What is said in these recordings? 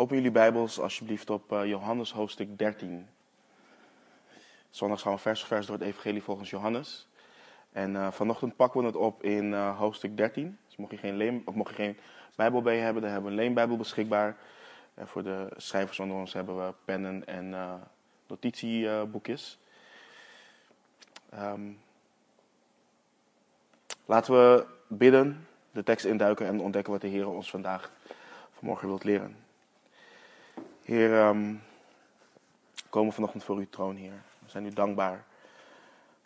Open jullie Bijbels alsjeblieft op uh, Johannes hoofdstuk 13. Zondag gaan we vers voor vers door het Evangelie volgens Johannes. En uh, vanochtend pakken we het op in uh, hoofdstuk 13. Dus mocht je geen, leen, of mocht je geen Bijbel bij je hebben, dan hebben we een leenbijbel beschikbaar. En voor de schrijvers onder ons hebben we pennen en notitieboekjes. Um, laten we bidden, de tekst induiken en ontdekken wat de Heer ons vandaag vanmorgen wilt leren. Heer, um, we komen vanochtend voor uw troon, Heer. We zijn u dankbaar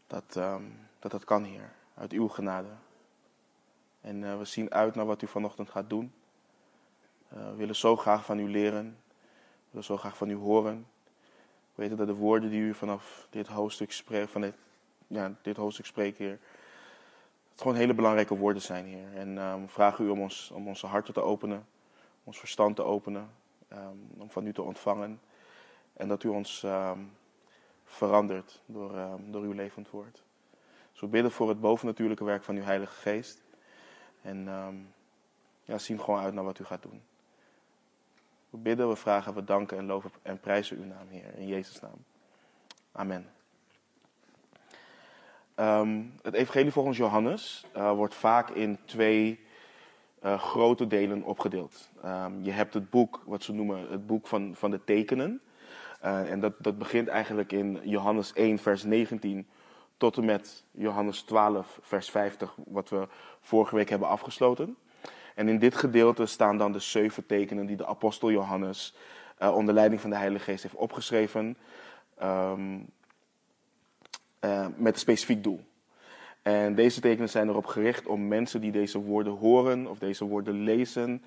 dat, um, dat dat kan, Heer, uit uw genade. En uh, we zien uit naar wat u vanochtend gaat doen. Uh, we willen zo graag van u leren. We willen zo graag van u horen. We weten dat de woorden die u vanaf dit hoofdstuk spreekt, van dit, ja, dit hoofdstuk spreekt, Heer, het gewoon hele belangrijke woorden zijn, Heer. En we vragen u om, ons, om onze harten te openen, ons verstand te openen, um, om van u te ontvangen. En dat u ons um, verandert door, door uw levend woord. Dus we bidden voor het bovennatuurlijke werk van uw Heilige Geest. En ja, zien gewoon uit naar wat u gaat doen. We bidden, we vragen, we danken en loven en prijzen uw naam, Heer. In Jezus' naam. Amen. Het evangelie volgens Johannes uh, wordt vaak in twee uh, grote delen opgedeeld. Um, je hebt het boek, wat ze noemen het boek van, van de tekenen. Uh, en dat, dat begint eigenlijk in Johannes 1, vers 19 tot en met Johannes 12, vers 50, wat we vorige week hebben afgesloten. En in dit gedeelte staan dan de zeven tekenen die de apostel Johannes onder leiding van de Heilige Geest heeft opgeschreven. Uh, met een specifiek doel. En deze tekenen zijn erop gericht om mensen die deze woorden horen of deze woorden lezen,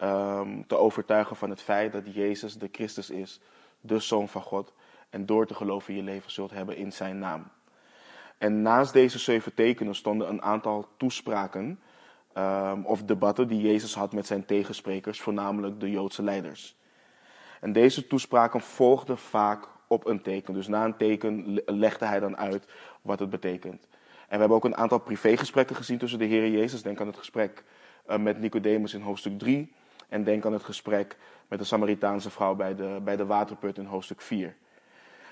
um, te overtuigen van het feit dat Jezus de Christus is, de Zoon van God, en door te geloven je leven zult hebben in zijn naam. En naast deze zeven tekenen stonden een aantal toespraken um, of debatten die Jezus had met zijn tegensprekers, voornamelijk de Joodse leiders. En deze toespraken volgden vaak op een teken. Dus na een teken legde hij dan uit wat het betekent. En we hebben ook een aantal privégesprekken gezien tussen de Heer Jezus. Denk aan het gesprek uh, met Nicodemus in hoofdstuk 3. En denk aan het gesprek met de Samaritaanse vrouw bij de, bij de waterput in hoofdstuk 4.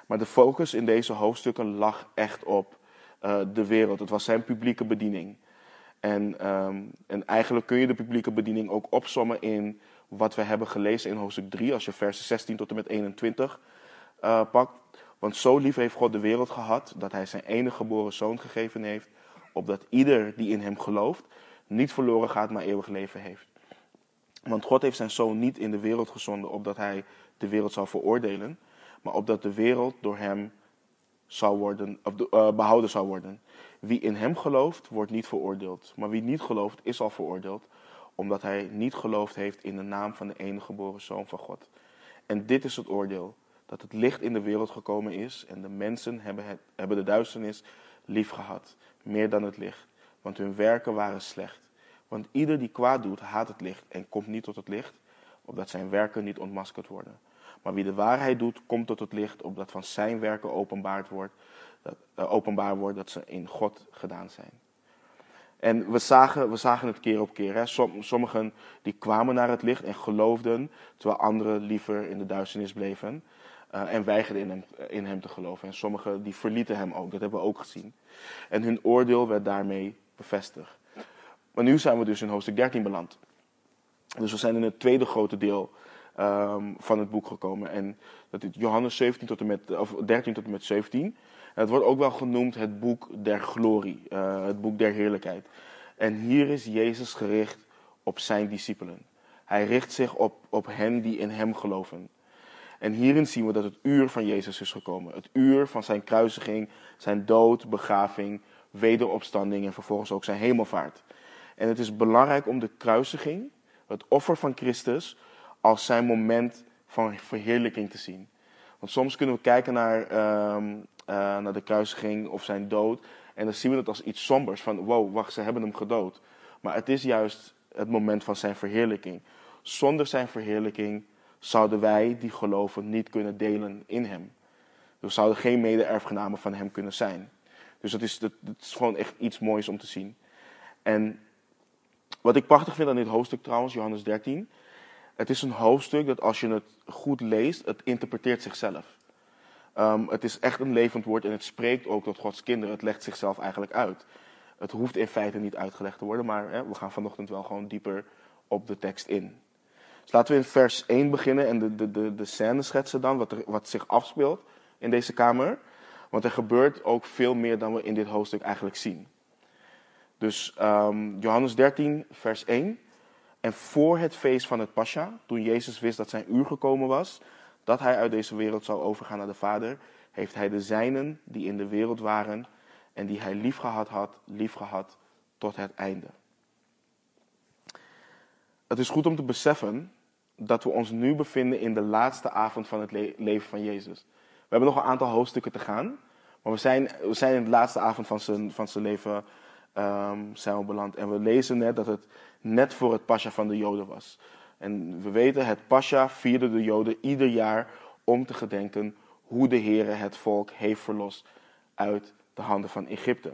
Maar de focus in deze hoofdstukken lag echt op uh, de wereld. Het was zijn publieke bediening. En, um, en eigenlijk kun je de publieke bediening ook opsommen in wat we hebben gelezen in hoofdstuk 3, als je versen 16 tot en met 21 uh, pakt. Want zo lief heeft God de wereld gehad dat hij zijn enige geboren zoon gegeven heeft, opdat ieder die in hem gelooft niet verloren gaat, maar eeuwig leven heeft. Want God heeft zijn zoon niet in de wereld gezonden opdat hij de wereld zou veroordelen, maar opdat de wereld door hem zou worden, of uh, behouden zou worden. Wie in hem gelooft, wordt niet veroordeeld. Maar wie niet gelooft, is al veroordeeld, omdat hij niet geloofd heeft in de naam van de enige geboren zoon van God. En dit is het oordeel dat het licht in de wereld gekomen is en de mensen hebben, het, hebben de duisternis lief gehad, meer dan het licht, want hun werken waren slecht. Want ieder die kwaad doet, haat het licht en komt niet tot het licht, opdat zijn werken niet ontmaskerd worden. Maar wie de waarheid doet, komt tot het licht, opdat van zijn werken openbaar wordt, dat, uh, openbaar wordt dat ze in God gedaan zijn. En we zagen, we zagen het keer op keer. Hè. Sommigen die kwamen naar het licht en geloofden, terwijl anderen liever in de duisternis bleven. Uh, en weigerden in hem, in hem te geloven. En sommigen die verlieten hem ook, dat hebben we ook gezien. En hun oordeel werd daarmee bevestigd. Maar nu zijn we dus in hoofdstuk 13 beland. Dus we zijn in het tweede grote deel um, van het boek gekomen. En dat is Johannes 17 tot en met, of 13 tot en met 17. En het wordt ook wel genoemd het boek der glorie, uh, het boek der heerlijkheid. En hier is Jezus gericht op zijn discipelen. Hij richt zich op, op hen die in hem geloven. En hierin zien we dat het uur van Jezus is gekomen. Het uur van zijn kruisiging, zijn dood, begraving, wederopstanding en vervolgens ook zijn hemelvaart. En het is belangrijk om de kruisiging, het offer van Christus, als zijn moment van verheerlijking te zien. Want soms kunnen we kijken naar, uh, uh, naar de kruisiging of zijn dood en dan zien we het als iets sombers. Van wow, wacht, ze hebben hem gedood. Maar het is juist het moment van zijn verheerlijking. Zonder zijn verheerlijking zouden wij die geloven niet kunnen delen in hem. We zouden geen mede-erfgenamen van hem kunnen zijn. Dus dat is, dat, is gewoon echt iets moois om te zien. En wat ik prachtig vind aan dit hoofdstuk trouwens, Johannes 13, Het is een hoofdstuk dat als je het goed leest, het interpreteert zichzelf. Um, het is echt een levend woord en het spreekt ook tot Gods kinderen. Het legt zichzelf eigenlijk uit. Het hoeft in feite niet uitgelegd te worden, maar hè, we gaan vanochtend wel gewoon dieper op de tekst in. Dus laten we in vers 1 beginnen en de, de, de, de scène schetsen dan, wat, er, wat zich afspeelt in deze kamer. Want er gebeurt ook veel meer dan we in dit hoofdstuk eigenlijk zien. Dus um, Johannes 13, vers 1. En voor het feest van het Pascha, toen Jezus wist dat zijn uur gekomen was, dat hij uit deze wereld zou overgaan naar de Vader, heeft hij de zijnen die in de wereld waren en die hij liefgehad had, liefgehad tot het einde. Het is goed om te beseffen dat we ons nu bevinden in de laatste avond van het leven van Jezus. We hebben nog een aantal hoofdstukken te gaan, maar we zijn, we zijn in de laatste avond van zijn, van zijn leven um, zijn we beland. En we lezen net dat het net voor het Pascha van de Joden was. En we weten, het Pascha vierde de Joden ieder jaar om te gedenken hoe de Heer het volk heeft verlost uit de handen van Egypte.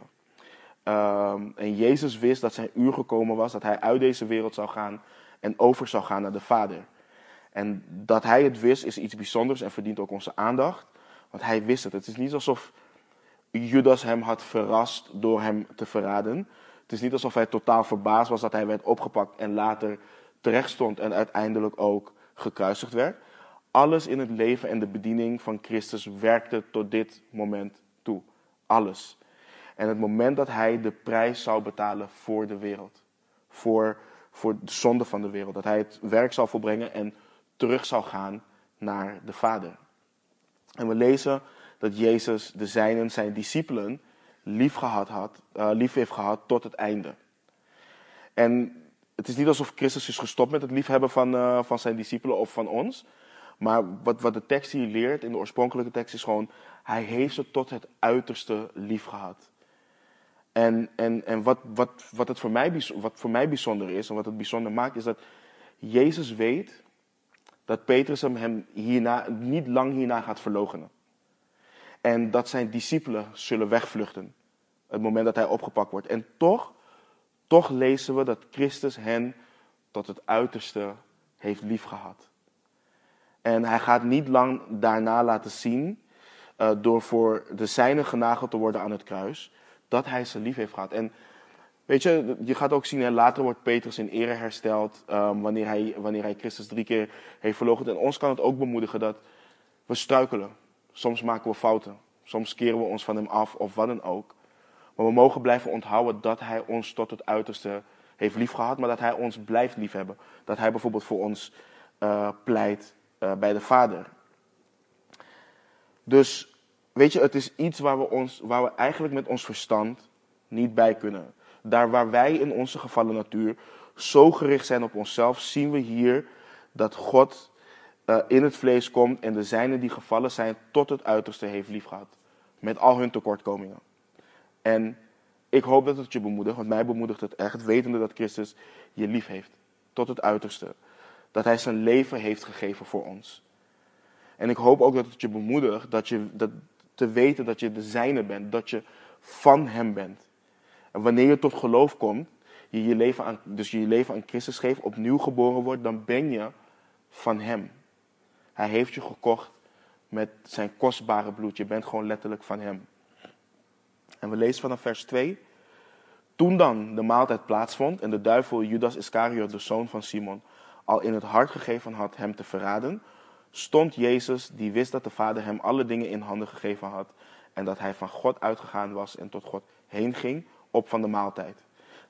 Um, en Jezus wist dat zijn uur gekomen was, dat hij uit deze wereld zou gaan en over zou gaan naar de Vader. En dat hij het wist is iets bijzonders en verdient ook onze aandacht. Want hij wist het. Het is niet alsof Judas hem had verrast door hem te verraden. Het is niet alsof hij totaal verbaasd was dat hij werd opgepakt en later terecht stond en uiteindelijk ook gekruisigd werd. Alles in het leven en de bediening van Christus werkte tot dit moment toe. Alles. En het moment dat hij de prijs zou betalen voor de wereld. Voor, voor de zonde van de wereld. Dat hij het werk zou volbrengen en terug zou gaan naar de Vader. En we lezen dat Jezus de zijnen, zijn discipelen, lief, gehad had, uh, lief heeft gehad tot het einde. En het is niet alsof Christus is gestopt met het liefhebben van, uh, van zijn discipelen of van ons. Maar wat, wat de tekst hier leert, in de oorspronkelijke tekst, is gewoon... Hij heeft ze tot het uiterste lief gehad. En, en, en wat, wat, wat, het voor mij, wat voor mij bijzonder is, en wat het bijzonder maakt, is dat Jezus weet dat Petrus hem hierna, niet lang hierna gaat verloochenen. En dat zijn discipelen zullen wegvluchten. Het moment dat hij opgepakt wordt. En toch, toch lezen we dat Christus hen tot het uiterste heeft liefgehad. En hij gaat niet lang daarna laten zien, uh, door voor de zijnen genageld te worden aan het kruis, dat hij ze lief heeft gehad. En weet je, je gaat ook zien, hè, later wordt Petrus in ere hersteld, um, wanneer, hij, wanneer hij Christus drie keer heeft verlogen. En ons kan het ook bemoedigen dat we struikelen. Soms maken we fouten. Soms keren we ons van hem af of wat dan ook. Maar we mogen blijven onthouden dat hij ons tot het uiterste heeft liefgehad, maar dat hij ons blijft liefhebben. Dat hij bijvoorbeeld voor ons uh, pleit uh, bij de Vader. Dus weet je, het is iets waar we, ons, waar we eigenlijk met ons verstand niet bij kunnen. Daar waar wij in onze gevallen natuur zo gericht zijn op onszelf, zien we hier dat God uh, in het vlees komt en de zijnen die gevallen zijn tot het uiterste heeft liefgehad. Met al hun tekortkomingen. En ik hoop dat het je bemoedigt, want mij bemoedigt het echt, wetende dat Christus je lief heeft. Tot het uiterste. Dat hij zijn leven heeft gegeven voor ons. En ik hoop ook dat het je bemoedigt dat je, dat, te weten dat je de zijne bent. Dat je van hem bent. En wanneer je tot geloof komt, je je leven aan, dus je leven aan Christus geeft, opnieuw geboren wordt, dan ben je van hem. Hij heeft je gekocht met zijn kostbare bloed. Je bent gewoon letterlijk van hem. En we lezen vanaf vers 2. Toen dan de maaltijd plaatsvond en de duivel Judas Iscariot, de zoon van Simon, al in het hart gegeven had hem te verraden, stond Jezus, die wist dat de Vader hem alle dingen in handen gegeven had en dat hij van God uitgegaan was en tot God heen ging, op van de maaltijd.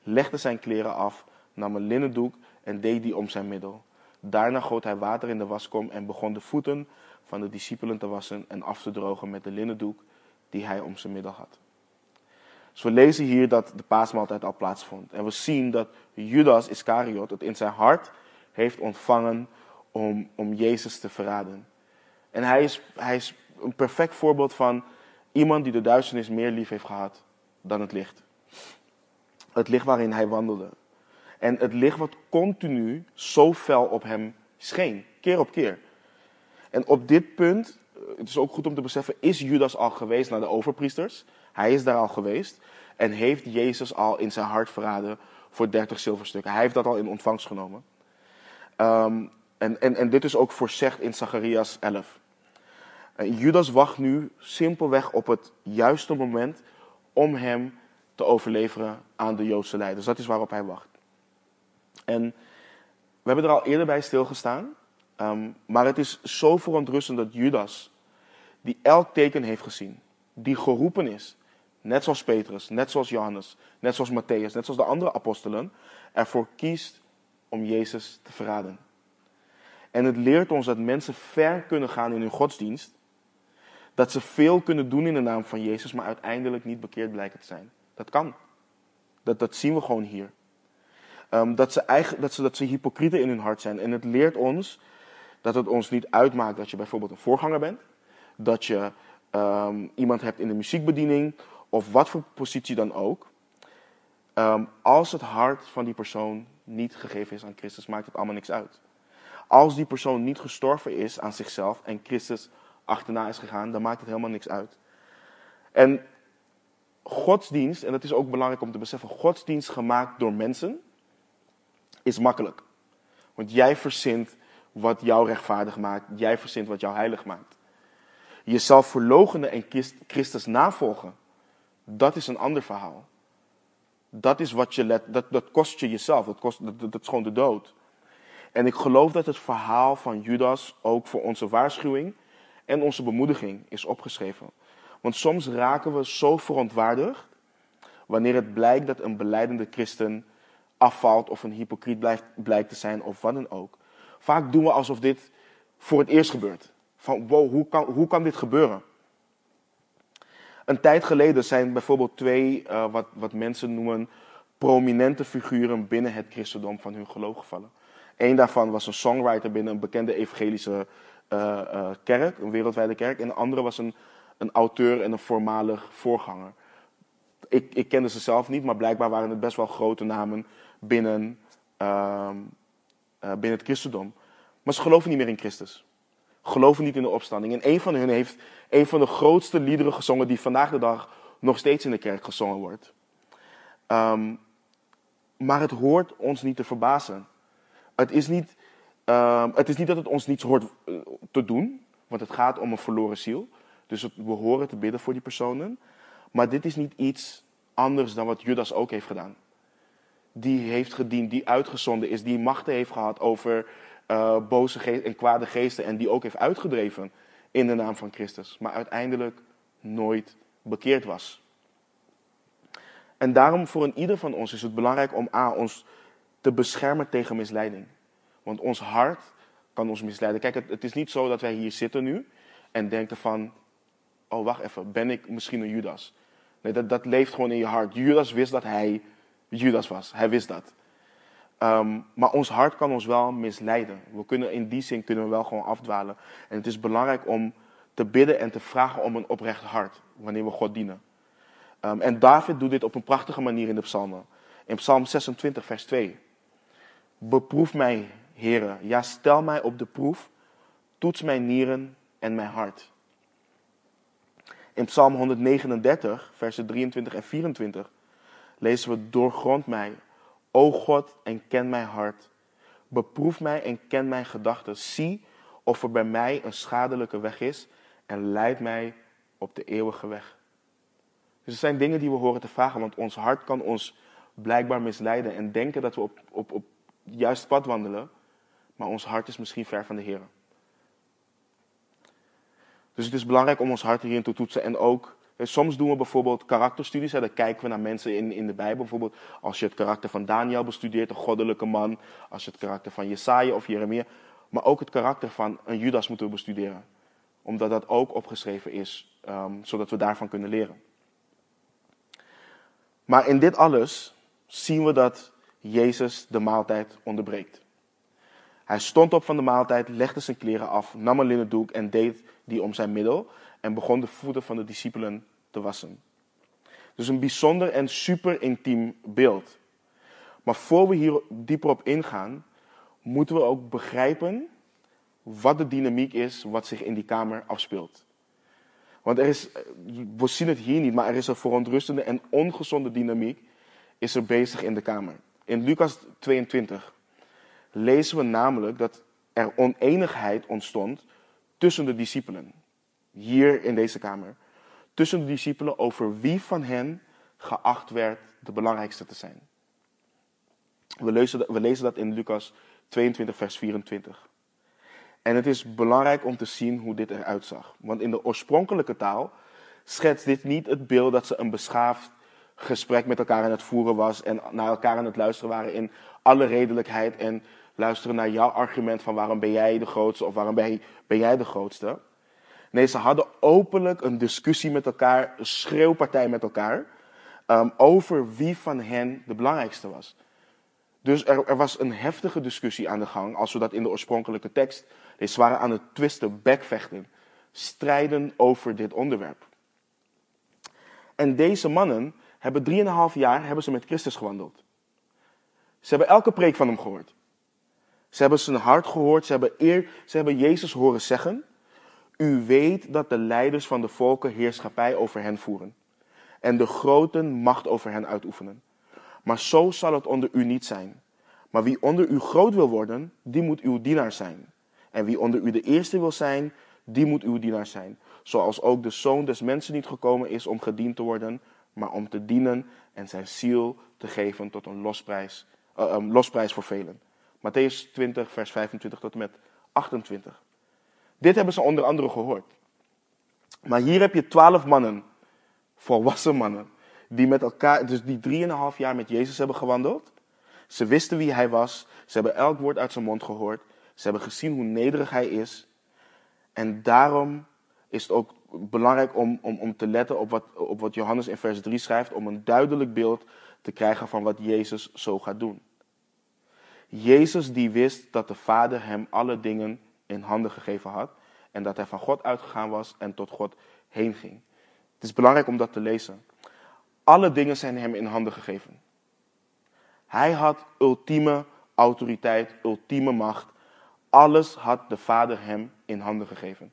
Legde zijn kleren af, nam een linnen doek en deed die om zijn middel. Daarna goot hij water in de waskom en begon de voeten van de discipelen te wassen en af te drogen met de linnen doek die hij om zijn middel had. Dus we lezen hier dat de paasmaaltijd al plaatsvond. En we zien dat Judas Iscariot het in zijn hart heeft ontvangen om, om Jezus te verraden. En hij is, hij is een perfect voorbeeld van iemand die de duisternis meer lief heeft gehad dan het licht. Het licht waarin hij wandelde. En het licht wat continu zo fel op hem scheen, keer op keer. En op dit punt, het is ook goed om te beseffen, is Judas al geweest naar de overpriesters. Hij is daar al geweest en heeft Jezus al in zijn hart verraden voor 30 zilverstukken. Hij heeft dat al in ontvangst genomen. Um, en, en, en dit is ook voorzegd in Zacharias 11. Uh, Judas wacht nu simpelweg op het juiste moment om hem te overleveren aan de Joodse leiders. Dat is waarop hij wacht. En we hebben er al eerder bij stilgestaan. Um, maar het is zo verontrustend dat Judas, die elk teken heeft gezien, die geroepen is, net zoals Petrus, net zoals Johannes, net zoals Matthäus, net zoals de andere apostelen, ervoor kiest om Jezus te verraden. En het leert ons dat mensen ver kunnen gaan in hun godsdienst, dat ze veel kunnen doen in de naam van Jezus, maar uiteindelijk niet bekeerd blijken te zijn. Dat kan. Dat, dat zien we gewoon hier. Um, dat, ze eigen, dat, ze, dat ze hypocrieten in hun hart zijn. En het leert ons dat het ons niet uitmaakt dat je bijvoorbeeld een voorganger bent. Dat je um, iemand hebt in de muziekbediening of wat voor positie dan ook. Um, als het hart van die persoon niet gegeven is aan Christus, maakt het allemaal niks uit. Als die persoon niet gestorven is aan zichzelf en Christus achterna is gegaan, dan maakt het helemaal niks uit. En godsdienst, en dat is ook belangrijk om te beseffen, godsdienst gemaakt door mensen is makkelijk. Want jij verzint wat jou rechtvaardig maakt, jij verzint wat jou heilig maakt. Jezelf verlogenen en Christus navolgen, dat is een ander verhaal. Dat is wat je let, dat, kost je jezelf, dat, kost, dat is gewoon de dood. En ik geloof dat het verhaal van Judas ook voor onze waarschuwing en onze bemoediging is opgeschreven. Want soms raken we zo verontwaardigd wanneer het blijkt dat een beleidende christen afvalt of een hypocriet blijkt te zijn of wat dan ook. Vaak doen we alsof dit voor het eerst gebeurt. Van wow, hoe kan, hoe kan dit gebeuren? Een tijd geleden zijn bijvoorbeeld twee, uh, wat, wat mensen noemen, prominente figuren binnen het christendom van hun geloof gevallen. Eén daarvan was een songwriter binnen een bekende evangelische uh, uh, kerk, een wereldwijde kerk. En de andere was een, een auteur en een voormalig voorganger. Ik, ik kende ze zelf niet, maar blijkbaar waren het best wel grote namen binnen, uh, binnen het christendom. Maar ze geloven niet meer in Christus. Geloven niet in de opstanding. En een van hen heeft een van de grootste liederen gezongen die vandaag de dag nog steeds in de kerk gezongen wordt. Um, maar het hoort ons niet te verbazen. Het is niet, uh, het is niet dat het ons niets hoort eh, te doen, want het gaat om een verloren ziel. Dus we horen te bidden voor die personen. Maar dit is niet iets anders dan wat Judas ook heeft gedaan. Die heeft gediend, die uitgezonden is, die machten heeft gehad over uh, boze en kwade geesten. En die ook heeft uitgedreven in de naam van Christus. Maar uiteindelijk nooit bekeerd was. En daarom voor een ieder van ons is het belangrijk om A, ons te beschermen tegen misleiding. Want ons hart kan ons misleiden. Kijk, het, is niet zo dat wij hier zitten nu en denken van, oh wacht even, ben ik misschien een Judas? Nee, dat, dat leeft gewoon in je hart. Judas wist dat hij Judas was. Hij wist dat. Um, maar ons hart kan ons wel misleiden. We kunnen in die zin kunnen we wel gewoon afdwalen. En het is belangrijk om te bidden en te vragen om een oprecht hart wanneer we God dienen. Um, en David doet dit op een prachtige manier in de psalmen. In psalm 26, vers 2. Beproef mij, heren. Ja, stel mij op de proef. Toets mijn nieren en mijn hart. In Psalm 139, versen 23 en 24 lezen we: Doorgrond mij, o God, en ken mijn hart. Beproef mij en ken mijn gedachten. Zie of er bij mij een schadelijke weg is en leid mij op de eeuwige weg. Dus het zijn dingen die we horen te vragen, want ons hart kan ons blijkbaar misleiden en denken dat we op, op, op het juiste pad wandelen, maar ons hart is misschien ver van de Heer. Dus het is belangrijk om ons hart hierin te toetsen en ook Soms doen we bijvoorbeeld karakterstudies. Hè, dan kijken we naar mensen in, in de Bijbel. Bijvoorbeeld als je het karakter van Daniel bestudeert, een goddelijke man. Als je het karakter van Jesaja of Jeremia. Maar ook het karakter van een Judas moeten we bestuderen. Omdat dat ook opgeschreven is, um, zodat we daarvan kunnen leren. Maar in dit alles zien we dat Jezus de maaltijd onderbreekt. Hij stond op van de maaltijd, legde zijn kleren af, nam een linnen doek en deed die om zijn middel en begon de voeten van de discipelen te wassen. Dus een bijzonder en super intiem beeld. Maar voor we hier dieper op ingaan, moeten we ook begrijpen wat de dynamiek is wat zich in die kamer afspeelt. Want er is, we zien het hier niet, maar er is een verontrustende en ongezonde dynamiek is er bezig in de kamer. In Lucas 22 lezen we namelijk dat er oneenigheid ontstond tussen de discipelen. Hier in deze kamer. Tussen de discipelen over wie van hen geacht werd de belangrijkste te zijn. We lezen, we lezen dat in Lucas 22, vers 24. En het is belangrijk om te zien hoe dit eruit zag. Want in de oorspronkelijke taal schetst dit niet het beeld dat ze een beschaafd gesprek met elkaar aan het voeren was en naar elkaar aan het luisteren waren in alle redelijkheid en luisteren naar jouw argument van waarom ben jij de grootste of waarom ben, ben jij de grootste. Nee, ze hadden openlijk een discussie met elkaar, een schreeuwpartij met elkaar, um, over wie van hen de belangrijkste was. Dus er, er, was een heftige discussie aan de gang, als we dat in de oorspronkelijke tekst. Ze waren aan het twisten, bekvechten, strijden over dit onderwerp. En deze mannen hebben drieënhalf jaar hebben ze met Christus gewandeld. Ze hebben elke preek van hem gehoord. Ze hebben zijn hart gehoord, ze hebben, eer, ze hebben Jezus horen zeggen. U weet dat de leiders van de volken heerschappij over hen voeren. En de groten macht over hen uitoefenen. Maar zo zal het onder u niet zijn. Maar wie onder u groot wil worden, die moet uw dienaar zijn. En wie onder u de eerste wil zijn, die moet uw dienaar zijn. Zoals ook de zoon des mensen niet gekomen is om gediend te worden, maar om te dienen en zijn ziel te geven tot een losprijs, uh, losprijs voor velen. Matthäus 20, vers 25 tot en met 28. Dit hebben ze onder andere gehoord. Maar hier heb je twaalf mannen, volwassen mannen, die met elkaar, dus die drieënhalf jaar met Jezus hebben gewandeld. Ze wisten wie hij was. Ze hebben elk woord uit zijn mond gehoord. Ze hebben gezien hoe nederig hij is. En daarom is het ook belangrijk om, om, om te letten op wat, op wat Johannes in vers 3 schrijft, om een duidelijk beeld te krijgen van wat Jezus zo gaat doen. Jezus die wist dat de Vader hem alle dingen in handen gegeven had en dat hij van God uitgegaan was en tot God heen ging. Het is belangrijk om dat te lezen. Alle dingen zijn hem in handen gegeven. Hij had ultieme autoriteit, ultieme macht. Alles had de Vader hem in handen gegeven.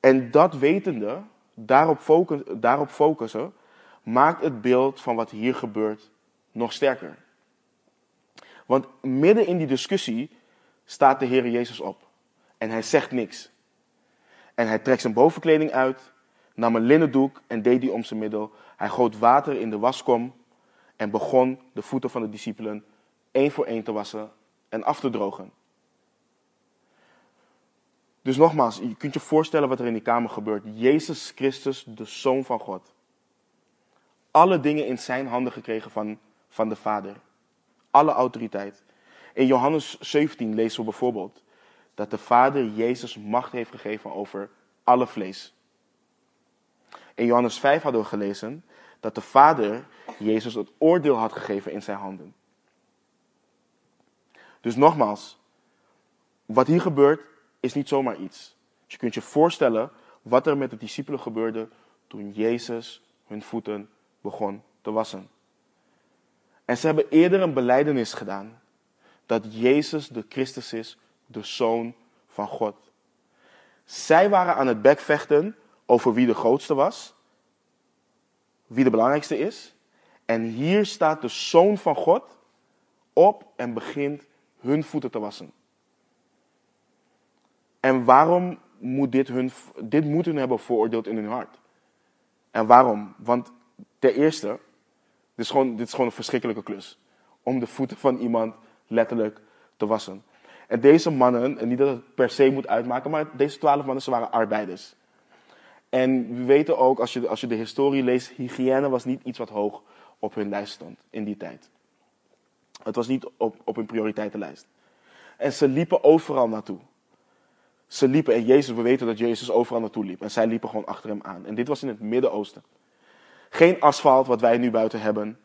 En dat wetende, daarop, focus, daarop focussen, maakt het beeld van wat hier gebeurt nog sterker. Want midden in die discussie staat de Heer Jezus op. En hij zegt niks. En hij trekt zijn bovenkleding uit, nam een linnen doek en deed die om zijn middel. Hij goot water in de waskom en begon de voeten van de discipelen één voor één te wassen en af te drogen. Dus nogmaals, je kunt je voorstellen wat er in die kamer gebeurt. Jezus Christus, de Zoon van God. Alle dingen in zijn handen gekregen van, van de Vader. Alle autoriteit. In Johannes 17 lezen we bijvoorbeeld dat de Vader Jezus macht heeft gegeven over alle vlees. In Johannes 5 hadden we gelezen dat de Vader Jezus het oordeel had gegeven in zijn handen. Dus nogmaals, wat hier gebeurt is niet zomaar iets. Dus je kunt je voorstellen wat er met de discipelen gebeurde toen Jezus hun voeten begon te wassen. En ze hebben eerder een beleidenis gedaan dat Jezus de Christus is, de Zoon van God. Zij waren aan het bekvechten over wie de grootste was, wie de belangrijkste is. En hier staat de Zoon van God op en begint hun voeten te wassen. En waarom moet dit hun, dit moet hun hebben veroordeeld in hun hart? En waarom? Want ten eerste, dit is, gewoon, dit is gewoon een verschrikkelijke klus. Om de voeten van iemand letterlijk te wassen. En deze mannen, en niet dat het per se moet uitmaken, maar deze twaalf mannen, ze waren arbeiders. En we weten ook, als je, als je de historie leest, hygiëne was niet iets wat hoog op hun lijst stond in die tijd. Het was niet op, op hun prioriteitenlijst. En ze liepen overal naartoe. Ze liepen, en Jezus, we weten dat Jezus overal naartoe liep. En zij liepen gewoon achter hem aan. En dit was in het Midden-Oosten. Geen asfalt, wat wij nu buiten hebben.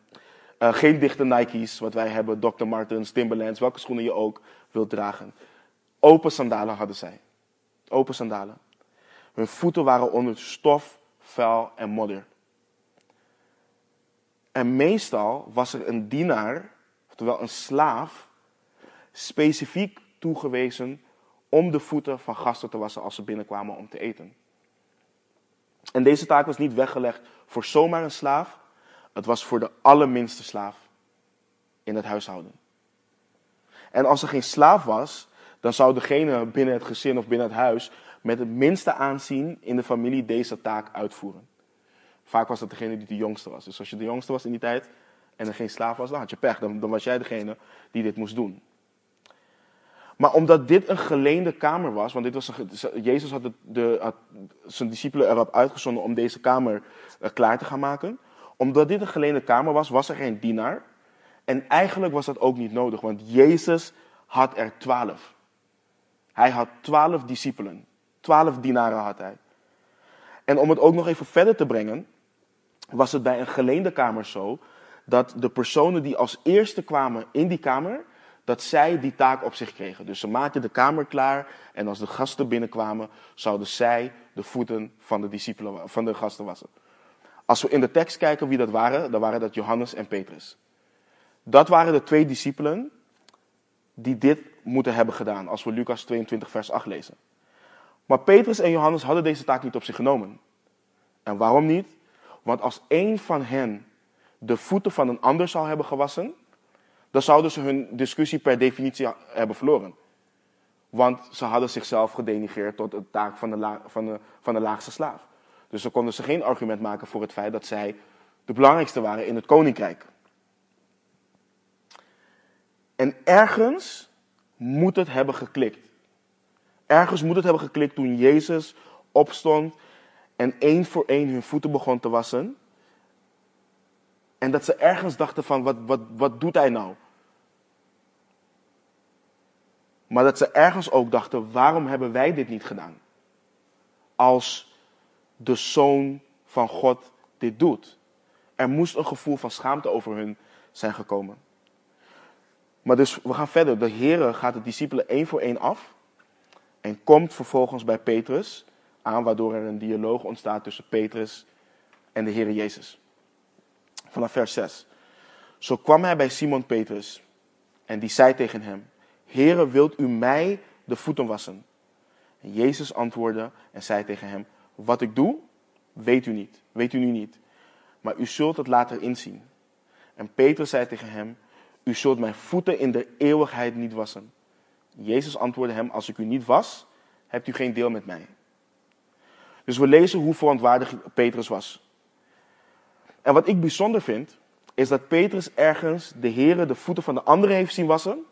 Uh, geen dichte Nike's, wat wij hebben. Dr. Martens, Timberlands, welke schoenen je ook wilt dragen. Open sandalen hadden zij. Open sandalen. Hun voeten waren onder stof, vuil en modder. En meestal was er een dienaar, oftewel een slaaf, specifiek toegewezen om de voeten van gasten te wassen als ze binnenkwamen om te eten. En deze taak was niet weggelegd voor zomaar een slaaf, het was voor de allerminste slaaf in het huishouden. En als er geen slaaf was, dan zou degene binnen het gezin of binnen het huis met het minste aanzien in de familie deze taak uitvoeren. Vaak was dat degene die de jongste was. Dus als je de jongste was in die tijd en er geen slaaf was, dan had je pech. Dan, dan was jij degene die dit moest doen. Maar omdat dit een geleende kamer was, want dit was een, Jezus had, de, had zijn discipelen erop uitgezonden om deze kamer eh, klaar te gaan maken. Omdat dit een geleende kamer was, was er geen dienaar. En eigenlijk was dat ook niet nodig, want Jezus had er twaalf. Hij had twaalf discipelen. Twaalf dienaren had hij. En om het ook nog even verder te brengen, was het bij een geleende kamer zo dat de personen die als eerste kwamen in die kamer, dat zij die taak op zich kregen. Dus ze maakten de kamer klaar en als de gasten binnenkwamen, zouden zij de voeten van de, discipelen, van de gasten wassen. Als we in de tekst kijken wie dat waren, dan waren dat Johannes en Petrus. Dat waren de twee discipelen die dit moeten hebben gedaan, als we Lucas 22, vers 8 lezen. Maar Petrus en Johannes hadden deze taak niet op zich genomen. En waarom niet? Want als één van hen de voeten van een ander zou hebben gewassen, dan zouden ze hun discussie per definitie hebben verloren. Want ze hadden zichzelf gedenigreerd tot de taak van de, van, de, van de laagste slaaf. Dus dan konden ze geen argument maken voor het feit dat zij de belangrijkste waren in het koninkrijk. En ergens moet het hebben geklikt. Ergens moet het hebben geklikt toen Jezus opstond en één voor één hun voeten begon te wassen. En dat ze ergens dachten van, wat, wat, wat doet hij nou? Maar dat ze ergens ook dachten, waarom hebben wij dit niet gedaan? Als de zoon van God dit doet. Er moest een gevoel van schaamte over hun zijn gekomen. Maar dus we gaan verder. De Heer gaat de discipelen één voor één af. En komt vervolgens bij Petrus aan, waardoor er een dialoog ontstaat tussen Petrus en de Heer Jezus. Vanaf vers 6. Zo kwam hij bij Simon Petrus en die zei tegen hem, Heere, wilt u mij de voeten wassen? En Jezus antwoordde en zei tegen hem, wat ik doe, weet u niet, weet u nu niet, maar u zult het later inzien. En Petrus zei tegen hem, u zult mijn voeten in de eeuwigheid niet wassen. Jezus antwoordde hem, als ik u niet was, hebt u geen deel met mij. Dus we lezen hoe verontwaardigd Petrus was. En wat ik bijzonder vind, is dat Petrus ergens de Heere de voeten van de anderen heeft zien wassen.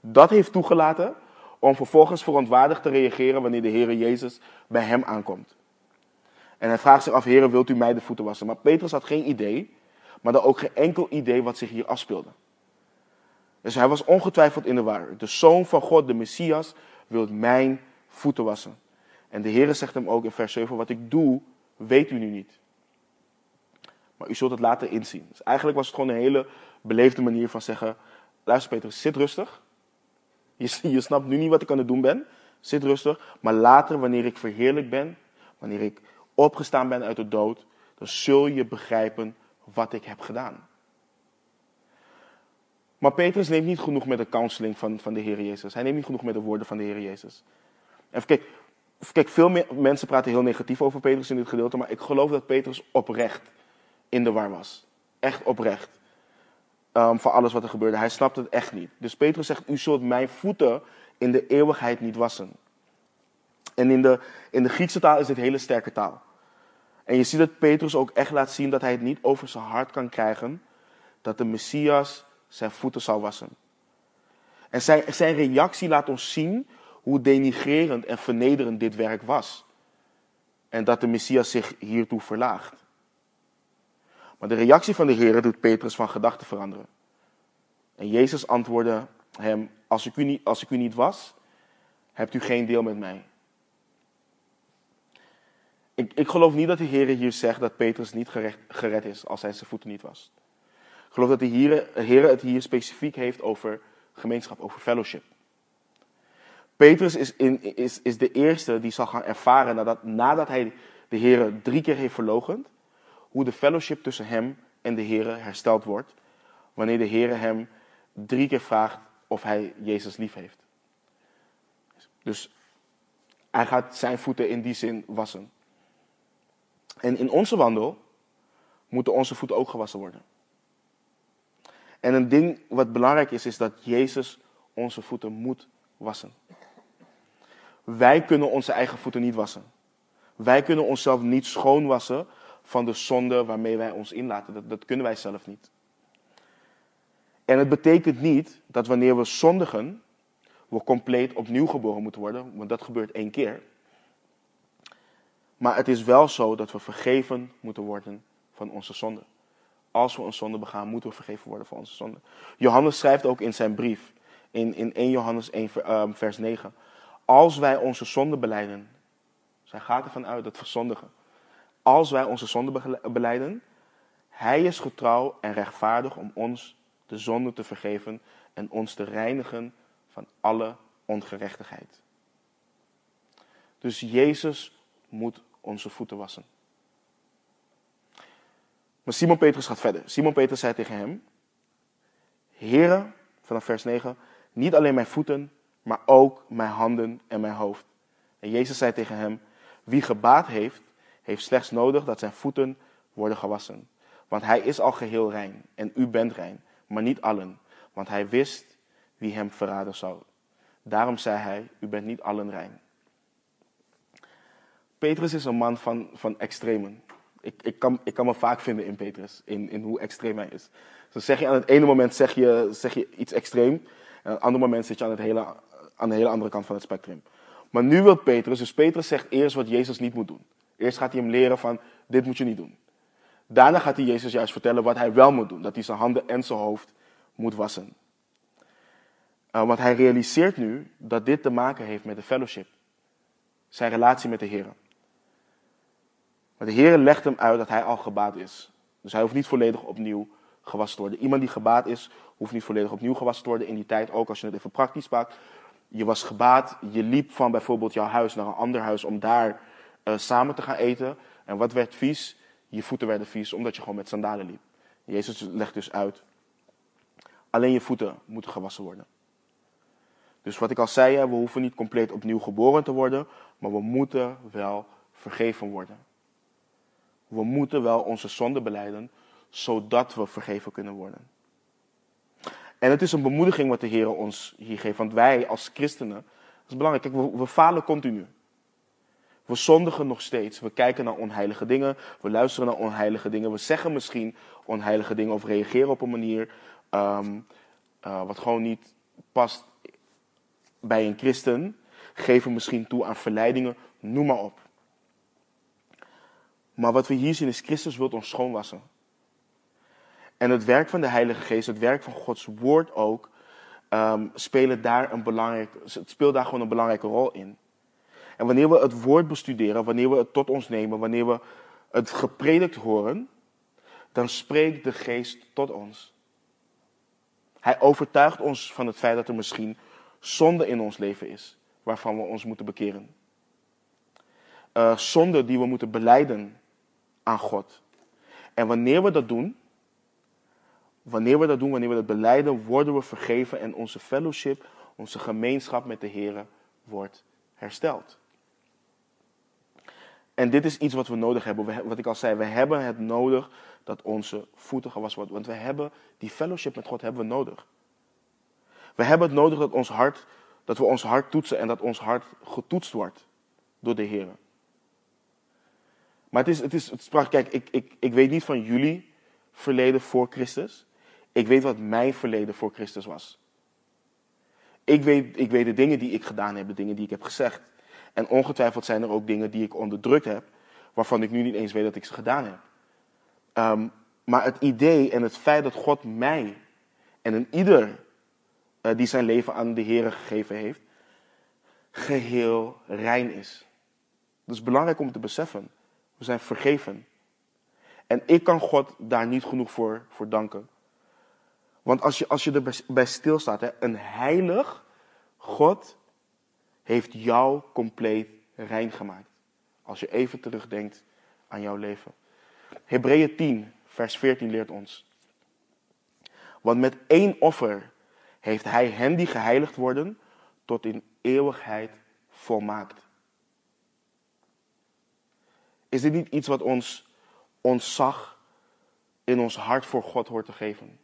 Dat heeft toegelaten om vervolgens verontwaardigd te reageren wanneer de Heere Jezus bij hem aankomt. En hij vraagt zich af, Heere, wilt u mij de voeten wassen? Maar Petrus had geen idee, maar dan ook geen enkel idee wat zich hier afspeelde. Dus hij was ongetwijfeld in de war. De Zoon van God, de Messias, wil mijn voeten wassen. En de Heere zegt hem ook in vers 7, wat ik doe, weet u nu niet. Maar u zult het later inzien. Dus eigenlijk was het gewoon een hele beleefde manier van zeggen, luister Petrus, zit rustig. Je, je snapt nu niet wat ik aan het doen ben. Zit rustig. Maar later, wanneer ik verheerlijk ben, wanneer ik opgestaan ben uit de dood, dan zul je begrijpen wat ik heb gedaan. Maar Petrus neemt niet genoeg met de counseling van, van de Heer Jezus. Hij neemt niet genoeg met de woorden van de Heer Jezus. En kijk, kijk veel mensen praten heel negatief over Petrus in dit gedeelte, maar ik geloof dat Petrus oprecht in de war was. Echt oprecht. Um, voor alles wat er gebeurde. Hij snapt het echt niet. Dus Petrus zegt, u zult mijn voeten in de eeuwigheid niet wassen. En in de, in de Griekse taal is dit hele sterke taal. En je ziet dat Petrus ook echt laat zien dat hij het niet over zijn hart kan krijgen dat de Messias zijn voeten zal wassen. En zijn, zijn reactie laat ons zien hoe denigrerend en vernederend dit werk was. En dat de Messias zich hiertoe verlaagt. Maar de reactie van de Heer doet Petrus van gedachten veranderen. En Jezus antwoordde hem, als ik, u niet, als ik u niet was, hebt u geen deel met mij. Ik, ik geloof niet dat de Heer hier zegt dat Petrus niet gerecht, gered is als hij zijn voeten niet was. Ik geloof dat de Heer het hier specifiek heeft over gemeenschap, over fellowship. Petrus is, in, is, is de eerste die zal gaan ervaren nadat, nadat hij de Heer drie keer heeft verlogend, hoe de fellowship tussen hem en de Heer hersteld wordt, wanneer de Heer hem drie keer vraagt of hij Jezus lief heeft. Dus hij gaat zijn voeten in die zin wassen. En in onze wandel moeten onze voeten ook gewassen worden. En een ding wat belangrijk is, is dat Jezus onze voeten moet wassen. Wij kunnen onze eigen voeten niet wassen. Wij kunnen onszelf niet schoonwassen van de zonde waarmee wij ons inlaten. Dat, dat kunnen wij zelf niet. En het betekent niet dat wanneer we zondigen, we compleet opnieuw geboren moeten worden, want dat gebeurt één keer. Maar het is wel zo dat we vergeven moeten worden van onze zonde. Als we een zonde begaan, moeten we vergeven worden van onze zonde. Johannes schrijft ook in zijn brief, in, in 1 Johannes 1 ehm, vers 9. Als wij onze zonde beleiden, zij gaat ervan uit dat we zondigen. Als wij onze zonde beleiden, hij is getrouw en rechtvaardig om ons de zonde te vergeven en ons te reinigen van alle ongerechtigheid. Dus Jezus moet onze voeten wassen. Maar Simon Petrus gaat verder. Simon Petrus zei tegen hem: Heren, vanaf vers 9, niet alleen mijn voeten, maar ook mijn handen en mijn hoofd. En Jezus zei tegen hem: Wie gebaat heeft, heeft slechts nodig dat zijn voeten worden gewassen. Want hij is al geheel rein en u bent rein, maar niet allen. Want hij wist wie hem verraden zou. Daarom zei hij: U bent niet allen rein. Petrus is een man van, van extremen. Ik, ik, kan, ik kan me vaak vinden in Petrus, in, in hoe extreem hij is. Dus zeg je aan het ene moment zeg je, zeg je iets extreem, en aan het andere moment zit je aan, het hele, aan de hele andere kant van het spectrum. Maar nu wil Petrus, dus Petrus zegt eerst wat Jezus niet moet doen. Eerst gaat hij hem leren van, dit moet je niet doen. Daarna gaat hij Jezus juist vertellen wat hij wel moet doen. Dat hij zijn handen en zijn hoofd moet wassen. Uh, want hij realiseert nu dat dit te maken heeft met de fellowship. Zijn relatie met de Heer. Maar de Heer legt hem uit dat hij al gebaat is. Dus hij hoeft niet volledig opnieuw gewassen te worden. Iemand die gebaat is, hoeft niet volledig opnieuw gewassen te worden. In die tijd ook, als je het even praktisch pakt. Je was gebaat, je liep van bijvoorbeeld jouw huis naar een ander huis om daar uh, samen te gaan eten. En wat werd vies? Je voeten werden vies, omdat je gewoon met sandalen liep. Jezus legt dus uit. Alleen je voeten moeten gewassen worden. Dus wat ik al zei, we hoeven niet compleet opnieuw geboren te worden, maar we moeten wel vergeven worden. We moeten wel onze zonde beleiden, zodat we vergeven kunnen worden. En het is een bemoediging wat de Heer ons hier geeft. Want wij als christenen, dat is belangrijk, kijk, we falen continu. We zondigen nog steeds. We kijken naar onheilige dingen. We luisteren naar onheilige dingen. We zeggen misschien onheilige dingen of reageren op een manier um, uh, wat gewoon niet past bij een christen. Geven misschien toe aan verleidingen. Noem maar op. Maar wat we hier zien is, Christus wil ons schoonwassen. En het werk van de Heilige Geest, het werk van Gods Woord ook, um, spelen daar een belangrijk, het speelt daar gewoon een belangrijke rol in. En wanneer we het Woord bestuderen, wanneer we het tot ons nemen, wanneer we het gepredikt horen, dan spreekt de Geest tot ons. Hij overtuigt ons van het feit dat er misschien zonde in ons leven is, waarvan we ons moeten bekeren. Uh, zonde die we moeten beleiden aan God. En wanneer we dat doen, wanneer we dat doen, wanneer we dat beleiden, worden we vergeven en onze fellowship, onze gemeenschap met de Heer wordt hersteld. En dit is iets wat we nodig hebben. Wat ik al zei, we hebben het nodig dat onze voeten gewassen worden. Want we hebben die fellowship met God hebben we nodig. We hebben het nodig dat ons hart, dat we ons hart toetsen en dat ons hart getoetst wordt door de Heer. Maar het is, het is, het is kijk, ik, ik, ik weet niet van jullie verleden voor Christus. Ik weet wat mijn verleden voor Christus was. Ik weet, ik weet de dingen die ik gedaan heb, de dingen die ik heb gezegd. En ongetwijfeld zijn er ook dingen die ik onderdrukt heb, waarvan ik nu niet eens weet dat ik ze gedaan heb. Um, maar het idee en het feit dat God mij en een ieder uh, die zijn leven aan de Heer gegeven heeft, geheel rein is. Dat is belangrijk om te beseffen. We zijn vergeven. En ik kan God daar niet genoeg voor, voor danken. Want als je, als je erbij stilstaat, hè, een heilig God heeft jou compleet rein gemaakt. Als je even terugdenkt aan jouw leven. Hebreeën 10, vers 14 leert ons. Want met één offer heeft hij hen die geheiligd worden tot in eeuwigheid volmaakt. Is dit niet iets wat ons ontzag in ons hart voor God hoort te geven?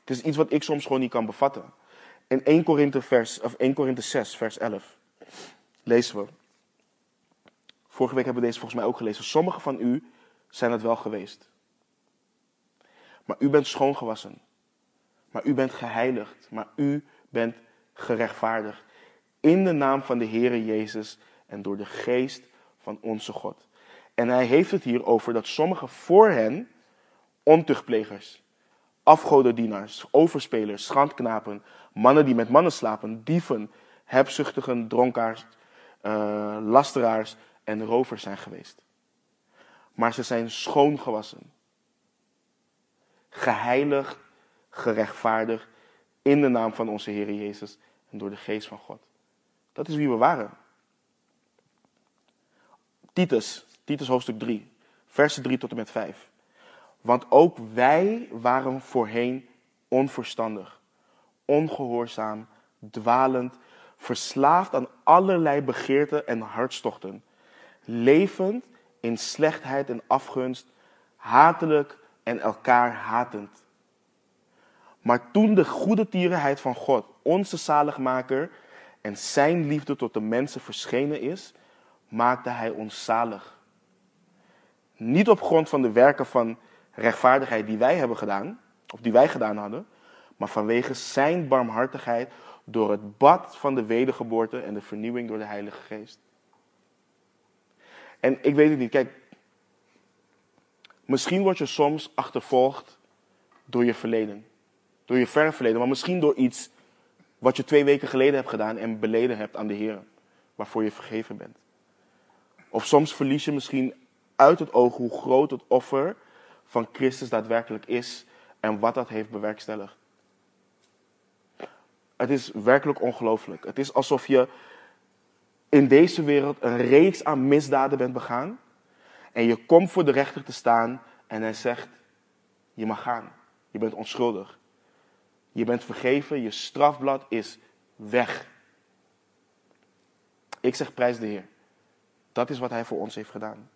Het is iets wat ik soms gewoon niet kan bevatten. In 1 Korinthe, vers, of 1 Korinthe 6, vers 11, lezen we. Vorige week hebben we deze volgens mij ook gelezen. Sommigen van u zijn het wel geweest. Maar u bent schoongewassen. Maar u bent geheiligd. Maar u bent gerechtvaardigd. In de naam van de Heere Jezus en door de geest van onze God. En hij heeft het hier over dat sommigen voor hen ontuchtplegers, afgodendienaars, overspelers, schandknapen, mannen die met mannen slapen, dieven, hebzuchtigen, dronkaars, uh, lasteraars en rovers zijn geweest. Maar ze zijn schoongewassen, geheiligd, gerechtvaardigd in de naam van onze Heer Jezus en door de geest van God. Dat is wie we waren. Titus, Titus hoofdstuk 3, versen 3 tot en met 5. Want ook wij waren voorheen onverstandig, ongehoorzaam, dwalend, verslaafd aan allerlei begeerten en hartstochten, levend in slechtheid en afgunst, hatelijk en elkaar hatend. Maar toen de goede tierenheid van God, onze zaligmaker en zijn liefde tot de mensen verschenen is, maakte hij ons zalig. Niet op grond van de werken van rechtvaardigheid die wij hebben gedaan, of die wij gedaan hadden, maar vanwege zijn barmhartigheid door het bad van de wedergeboorte en de vernieuwing door de Heilige Geest. En ik weet het niet, kijk, misschien word je soms achtervolgd door je verleden, door je verre verleden, maar misschien door iets wat je twee weken geleden hebt gedaan en beleden hebt aan de Heer, waarvoor je vergeven bent. Of soms verlies je misschien uit het oog hoe groot het offer van Christus daadwerkelijk is en wat dat heeft bewerkstelligd. Het is werkelijk ongelooflijk. Het is alsof je in deze wereld een reeks aan misdaden bent begaan. En je komt voor de rechter te staan en hij zegt, je mag gaan. Je bent onschuldig. Je bent vergeven, je strafblad is weg. Ik zeg prijs de Heer. Dat is wat hij voor ons heeft gedaan.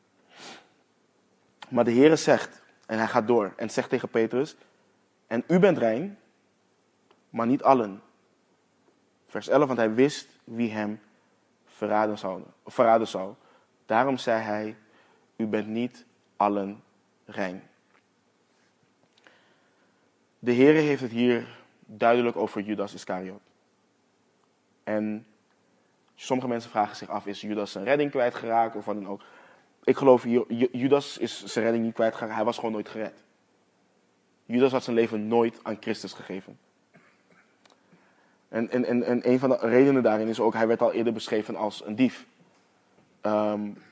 Maar de Heer zegt, en hij gaat door en zegt tegen Petrus, en u bent rein, maar niet allen. Vers 11, want hij wist wie hem verraden zou. Verraden zou. Daarom zei hij, u bent niet allen rein. De Heer heeft het hier duidelijk over Judas Iscariot. En sommige mensen vragen zich af, is Judas zijn redding kwijtgeraakt of wat dan ook. Ik geloof, Judas is zijn redding niet kwijtgeraakt, hij was gewoon nooit gered. Judas had zijn leven nooit aan Christus gegeven. En, en, en, en een van de redenen daarin is ook, hij werd al eerder beschreven als een dief. Um,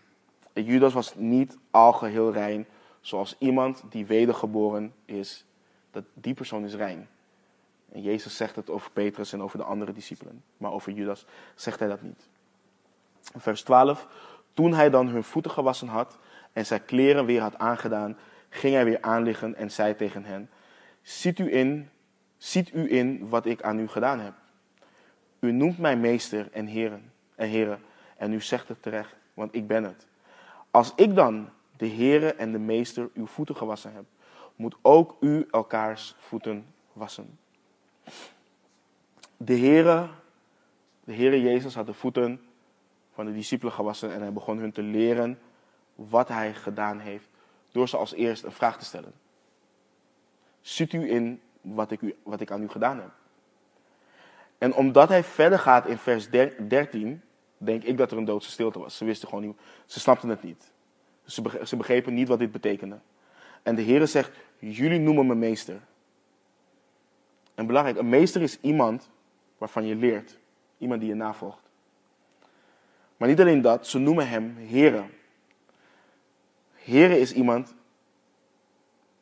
Judas was niet al geheel rein, zoals iemand die wedergeboren is, dat die persoon is rein. En Jezus zegt het over Petrus en over de andere discipelen. Maar over Judas zegt hij dat niet. Vers 12. Toen hij dan hun voeten gewassen had en zijn kleren weer had aangedaan, ging hij weer aanliggen en zei tegen hen: Ziet u in, ziet u in wat ik aan u gedaan heb? U noemt mij meester en heren en heren, en u zegt het terecht, want ik ben het. Als ik dan, de heren en de meester, uw voeten gewassen heb, moet ook u elkaars voeten wassen. De Heere, de Heere Jezus had de voeten van de discipelen gewassen en hij begon hun te leren wat hij gedaan heeft door ze als eerst een vraag te stellen. Ziet u in wat ik, u, wat ik aan u gedaan heb? En omdat hij verder gaat in vers 13, denk ik dat er een doodse stilte was. Ze wisten gewoon niet, ze snapten het niet. Ze begrepen niet wat dit betekende. En de Heere zegt, jullie noemen me meester. En belangrijk, een meester is iemand waarvan je leert. Iemand die je navolgt. Maar niet alleen dat, ze noemen hem heren. Heren is iemand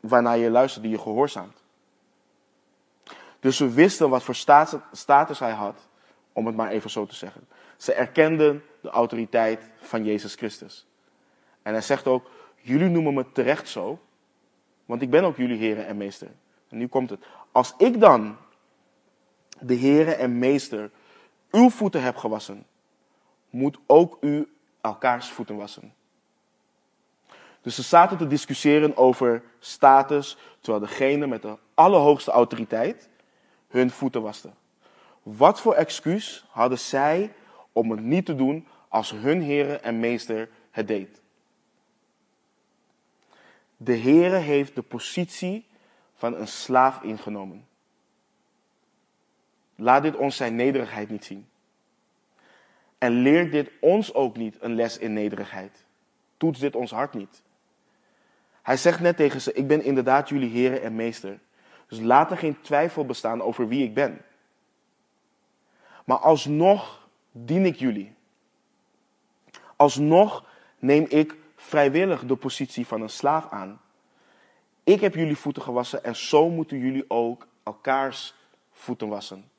waarnaar je luistert, die je gehoorzaamt. Dus ze wisten wat voor status hij had, om het maar even zo te zeggen. Ze erkenden de autoriteit van Jezus Christus. En hij zegt ook, jullie noemen me terecht zo, want ik ben ook jullie heren en meester. En nu komt het. Als ik dan, de heren en meester, uw voeten heb gewassen, moet ook u elkaars voeten wassen. Dus ze zaten te discussiëren over status, terwijl degene met de allerhoogste autoriteit hun voeten waste. Wat voor excuus hadden zij om het niet te doen als hun Heere en Meester het deed? De Heere heeft de positie van een slaaf ingenomen. Laat dit ons zijn nederigheid niet zien. En leert dit ons ook niet een les in nederigheid. Toets dit ons hart niet. Hij zegt net tegen ze: Ik ben inderdaad jullie Heere en Meester. Dus laat er geen twijfel bestaan over wie ik ben. Maar alsnog dien ik jullie. Alsnog neem ik vrijwillig de positie van een slaaf aan. Ik heb jullie voeten gewassen en zo moeten jullie ook elkaars voeten wassen.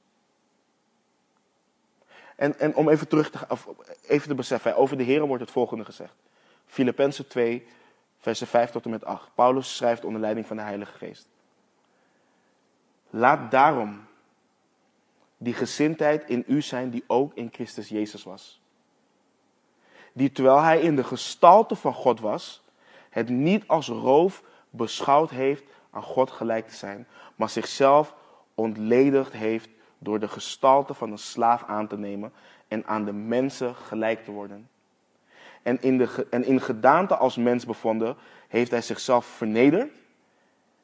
En, en om even terug te, of even te beseffen, over de Heer wordt het volgende gezegd. Filippenzen 2, versen 5 tot en met 8. Paulus schrijft onder leiding van de Heilige Geest. Laat daarom die gezindheid in u zijn die ook in Christus Jezus was. Die terwijl hij in de gestalte van God was, het niet als roof beschouwd heeft aan God gelijk te zijn, maar zichzelf ontledigd heeft door de gestalte van een slaaf aan te nemen en aan de mensen gelijk te worden. En in, de, en in gedaante als mens bevonden, heeft hij zichzelf vernederd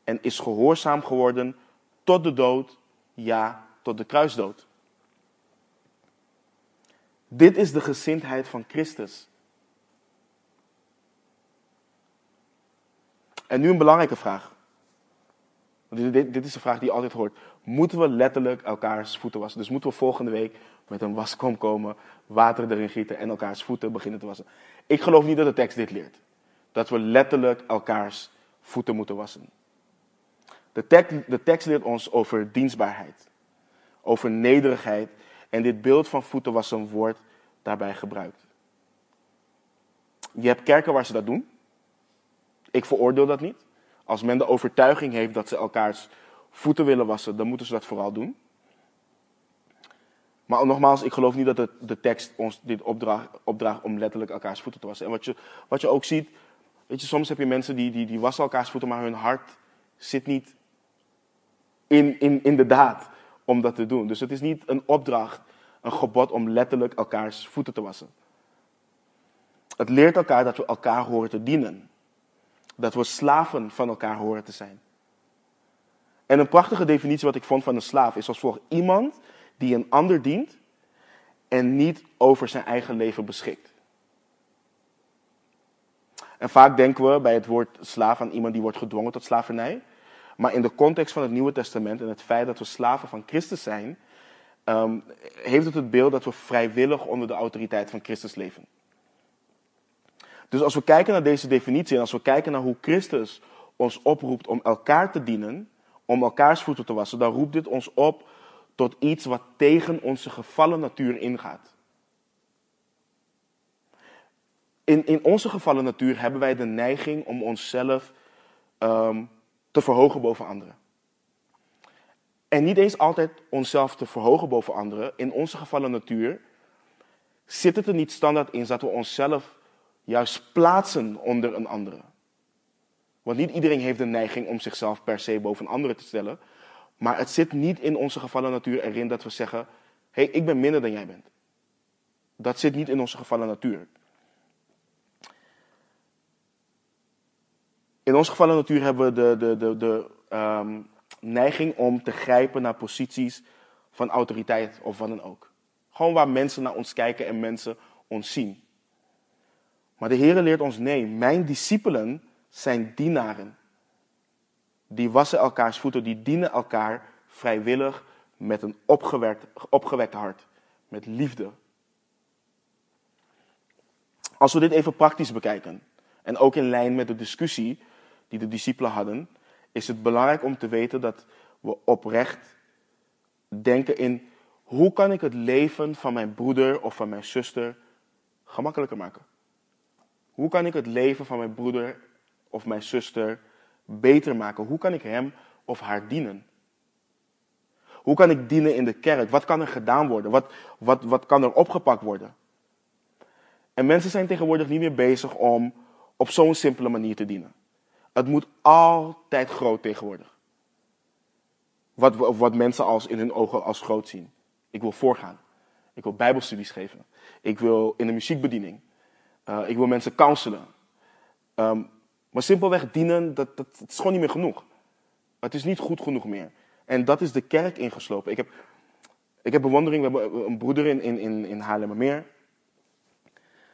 en is gehoorzaam geworden tot de dood, ja, tot de kruisdood. Dit is de gezindheid van Christus. En nu een belangrijke vraag. Dit, dit is een vraag die altijd hoort. Moeten we letterlijk elkaars voeten wassen? Dus moeten we volgende week met een waskom komen, water erin gieten en elkaars voeten beginnen te wassen? Ik geloof niet dat de tekst dit leert. Dat we letterlijk elkaars voeten moeten wassen. De tekst, de tekst leert ons over dienstbaarheid, over nederigheid. En dit beeld van voeten wassen wordt daarbij gebruikt. Je hebt kerken waar ze dat doen. Ik veroordeel dat niet. Als men de overtuiging heeft dat ze elkaars voeten willen wassen, dan moeten ze dat vooral doen. Maar nogmaals, ik geloof niet dat de, de tekst ons dit opdraagt, opdraagt om letterlijk elkaars voeten te wassen. En wat je, wat je ook ziet, weet je, soms heb je mensen die, die, die wassen elkaars voeten, maar hun hart zit niet in, in, in de daad om dat te doen. Dus het is niet een opdracht, een gebod om letterlijk elkaars voeten te wassen. Het leert elkaar dat we elkaar horen te dienen. Dat we slaven van elkaar horen te zijn. En een prachtige definitie wat ik vond van een slaaf is als volgt. Iemand die een ander dient en niet over zijn eigen leven beschikt. En vaak denken we bij het woord slaaf aan iemand die wordt gedwongen tot slavernij. Maar in de context van het Nieuwe Testament en het feit dat we slaven van Christus zijn, um, heeft het het beeld dat we vrijwillig onder de autoriteit van Christus leven. Dus als we kijken naar deze definitie en als we kijken naar hoe Christus ons oproept om elkaar te dienen, om elkaars voeten te wassen, dan roept dit ons op tot iets wat tegen onze gevallen natuur ingaat. In, in onze gevallen natuur hebben wij de neiging om onszelf um, te verhogen boven anderen. En niet eens altijd onszelf te verhogen boven anderen. In onze gevallen natuur zit het er niet standaard in dat we onszelf juist plaatsen onder een andere. Want niet iedereen heeft de neiging om zichzelf per se boven anderen te stellen. Maar het zit niet in onze gevallen natuur erin dat we zeggen: hé, hey, ik ben minder dan jij bent. Dat zit niet in onze gevallen natuur. In onze gevallen natuur hebben we de, de, de, de um, neiging om te grijpen naar posities van autoriteit of wat dan ook. Gewoon waar mensen naar ons kijken en mensen ons zien. Maar de Heer leert ons nee, mijn discipelen zijn dienaren. Die wassen elkaars voeten, die dienen elkaar vrijwillig met een opgewekt, opgewekt hart, met liefde. Als we dit even praktisch bekijken, en ook in lijn met de discussie die de discipelen hadden, is het belangrijk om te weten dat we oprecht denken in hoe kan ik het leven van mijn broeder of van mijn zuster gemakkelijker maken? Hoe kan ik het leven van mijn broeder of mijn zuster beter maken? Hoe kan ik hem of haar dienen? Hoe kan ik dienen in de kerk? Wat kan er gedaan worden? Wat, wat, wat kan er opgepakt worden? En mensen zijn tegenwoordig niet meer bezig om op zo'n simpele manier te dienen. Het moet altijd groot tegenwoordig. Wat, wat mensen als in hun ogen als groot zien. Ik wil voorgaan. Ik wil bijbelstudies geven. Ik wil in de muziekbediening. Uh, ik wil mensen counselen. Um, maar simpelweg dienen, dat, dat, is gewoon niet meer genoeg. Het is niet goed genoeg meer. En dat is de kerk ingeslopen. Ik heb, ik heb bewondering. We hebben een broeder in, in, in, in Haarlemmermeer.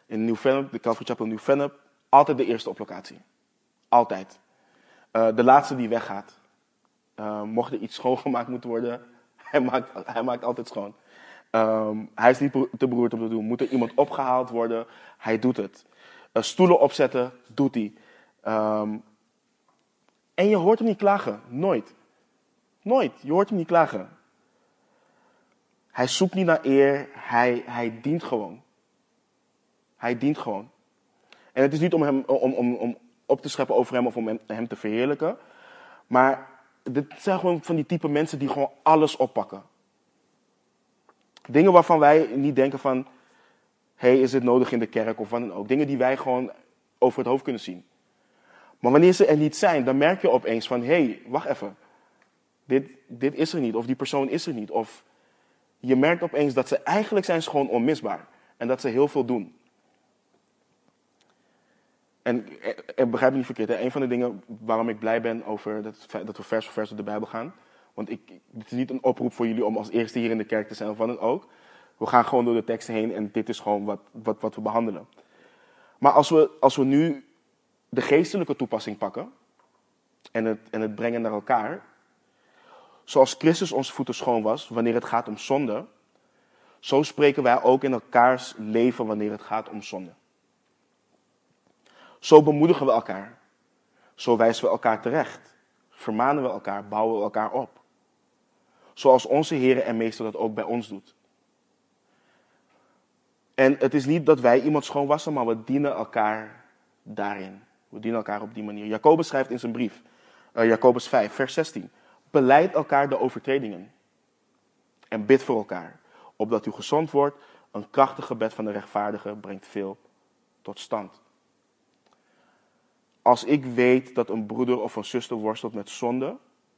In Nieuw-Vennep, de Calvary Chapel Nieuw-Vennep. Altijd de eerste op locatie. Altijd. Uh, de laatste die weggaat. Uh, mocht er iets schoongemaakt moeten worden, hij maakt, hij maakt altijd schoon. Um, hij is niet te beroerd om te doen. Moet er iemand opgehaald worden, hij doet het. Uh, stoelen opzetten, doet hij. Um, en je hoort hem niet klagen. Nooit. Nooit. Je hoort hem niet klagen. Hij zoekt niet naar eer, hij, hij dient gewoon. Hij dient gewoon. En het is niet om, hem, om, om, om op te scheppen over hem of om hem te verheerlijken. Maar dit zijn gewoon van die type mensen die gewoon alles oppakken. Dingen waarvan wij niet denken van, hey, is het nodig in de kerk of wat dan ook. Dingen die wij gewoon over het hoofd kunnen zien. Maar wanneer ze er niet zijn, dan merk je opeens van, hé, hey, wacht even. Dit, dit is er niet, of die persoon is er niet. Of je merkt opeens dat ze eigenlijk zijn gewoon onmisbaar. En dat ze heel veel doen. En eh, begrijp me niet verkeerd, hè? een van de dingen waarom ik blij ben over dat, dat we vers voor vers door de Bijbel gaan. Want ik, dit is niet een oproep voor jullie om als eerste hier in de kerk te zijn of wat dan ook. We gaan gewoon door de teksten heen en dit is gewoon wat, wat, wat we behandelen. Maar als we, als we nu de geestelijke toepassing pakken en het, en het brengen naar elkaar. Zoals Christus ons voeten schoon was wanneer het gaat om zonde, zo spreken wij ook in elkaars leven wanneer het gaat om zonde. Zo bemoedigen we elkaar. Zo wijzen we elkaar terecht. Vermanen we elkaar, bouwen we elkaar op. Zoals onze Heer en Meester dat ook bij ons doet. En het is niet dat wij iemand schoonwassen, maar we dienen elkaar daarin. We dienen elkaar op die manier. Jacobus schrijft in zijn brief, uh, Jacobus 5, vers 16. Beleid elkaar de overtredingen. En bid voor elkaar, opdat u gezond wordt. Een krachtig gebed van de rechtvaardige brengt veel tot stand. Als ik weet dat een broeder of een zuster worstelt met zonde,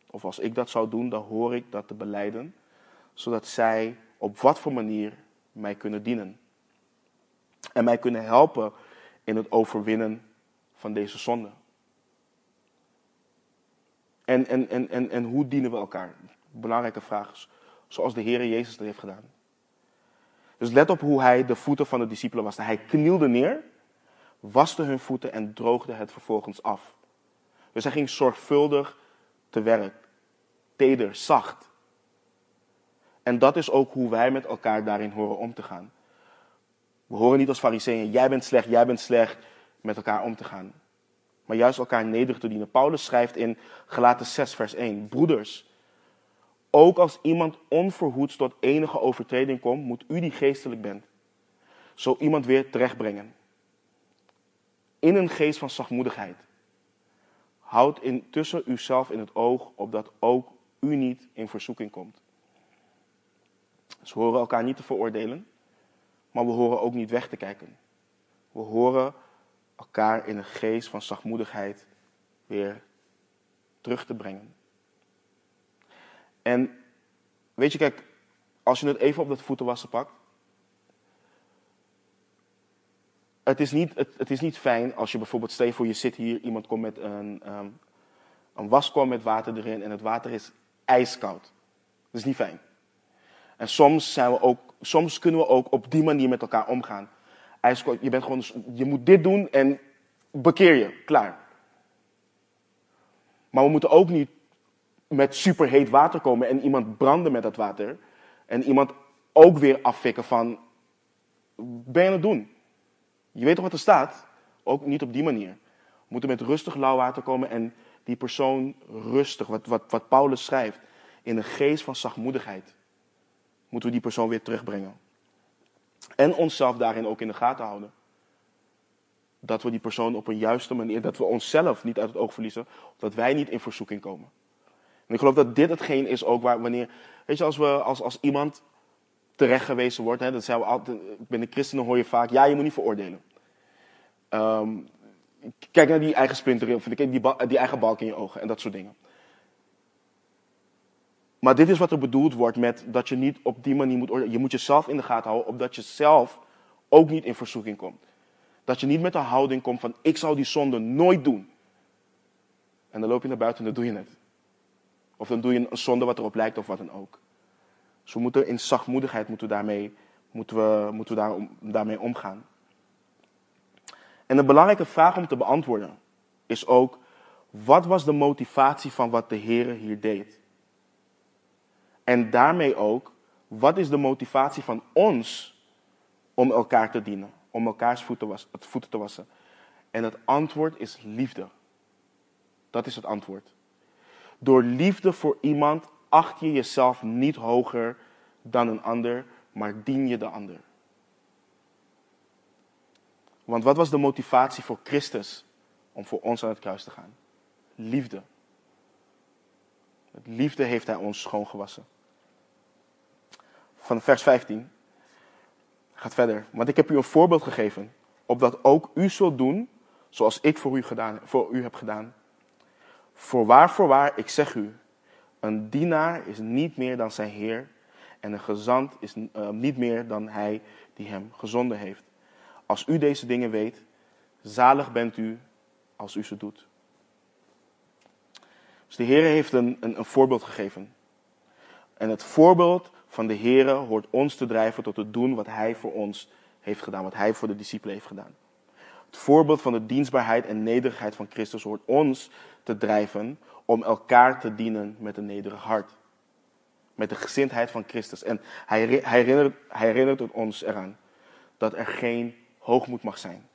of als ik dat zou doen, dan hoor ik dat te beleiden, zodat zij op wat voor manier mij kunnen dienen. En mij kunnen helpen in het overwinnen van deze zonde. En, en, en, en, en hoe dienen we elkaar? Belangrijke vraag. Zoals de Heer Jezus dat heeft gedaan. Dus let op hoe hij de voeten van de discipelen waste. Hij knielde neer, waste hun voeten en droogde het vervolgens af. Dus hij ging zorgvuldig te werk. Teder, zacht. En dat is ook hoe wij met elkaar daarin horen om te gaan. We horen niet als fariseeën, jij bent slecht, jij bent slecht, met elkaar om te gaan. Maar juist elkaar nederig te dienen. Paulus schrijft in Galaten 6, vers 1. Broeders, ook als iemand onverhoeds tot enige overtreding komt, moet u die geestelijk bent, zo iemand weer terechtbrengen. In een geest van zachtmoedigheid. Houd intussen uzelf in het oog, opdat ook u niet in verzoeking komt. Dus we horen elkaar niet te veroordelen, maar we horen ook niet weg te kijken. We horen elkaar in een geest van zachtmoedigheid weer terug te brengen. En weet je, kijk, als je het even op dat voetenwassen pakt. Het is, niet, het, het is niet fijn als je bijvoorbeeld, stel voor je zit hier, iemand komt met een, um, een waskom met water erin en het water is ijskoud. Dat is niet fijn. En soms, zijn we ook, soms kunnen we ook op die manier met elkaar omgaan. Je, bent gewoon, je moet dit doen en bekeer je. Klaar. Maar we moeten ook niet met superheet water komen en iemand branden met dat water. En iemand ook weer afvikken van, ben je aan het doen? Je weet toch wat er staat? Ook niet op die manier. We moeten met rustig lauw water komen en die persoon rustig, wat, wat, wat Paulus schrijft, in een geest van zachtmoedigheid, moeten we die persoon weer terugbrengen. En onszelf daarin ook in de gaten houden. Dat we die persoon op een juiste manier, dat we onszelf niet uit het oog verliezen, dat wij niet in verzoeking komen. En ik geloof dat dit hetgeen is ook waar, wanneer, weet je, als, we, als, als iemand terecht gewezen wordt, hè, dat zijn we altijd, binnen christenen hoor je vaak, ja, je moet niet veroordelen. Um, kijk naar die eigen splinter, of die, die eigen balk in je ogen en dat soort dingen. Maar dit is wat er bedoeld wordt met dat je niet op die manier moet. Je moet jezelf in de gaten houden, opdat je zelf ook niet in verzoeking komt. Dat je niet met de houding komt van ik zal die zonde nooit doen. En dan loop je naar buiten en dan doe je het. Of dan doe je een zonde wat erop lijkt of wat dan ook. Dus we moeten in zachtmoedigheid moeten daarmee, moeten we, moeten daar, daarmee omgaan. En een belangrijke vraag om te beantwoorden is ook, wat was de motivatie van wat de Heer hier deed? En daarmee ook, wat is de motivatie van ons om elkaar te dienen? Om elkaars voeten, was, het voeten te wassen? En het antwoord is liefde. Dat is het antwoord. Door liefde voor iemand acht je jezelf niet hoger dan een ander, maar dien je de ander. Want wat was de motivatie voor Christus om voor ons aan het kruis te gaan? Liefde. Met liefde heeft hij ons schoongewassen. Van vers 15 gaat verder. Want ik heb u een voorbeeld gegeven, opdat ook u zult doen zoals ik voor u, gedaan, voor u heb gedaan. Voorwaar, voorwaar, ik zeg u, een dienaar is niet meer dan zijn heer en een gezant is uh, niet meer dan hij die hem gezonden heeft. Als u deze dingen weet, zalig bent u als u ze doet. Dus de Heer heeft een, een, een voorbeeld gegeven. En het voorbeeld van de Heer hoort ons te drijven tot het doen wat Hij voor ons heeft gedaan, wat Hij voor de discipelen heeft gedaan. Het voorbeeld van de dienstbaarheid en nederigheid van Christus hoort ons te drijven om elkaar te dienen met een nederig hart. Met de gezindheid van Christus. En hij, herinnert, hij herinnert ons eraan dat er geen hoogmoed mag zijn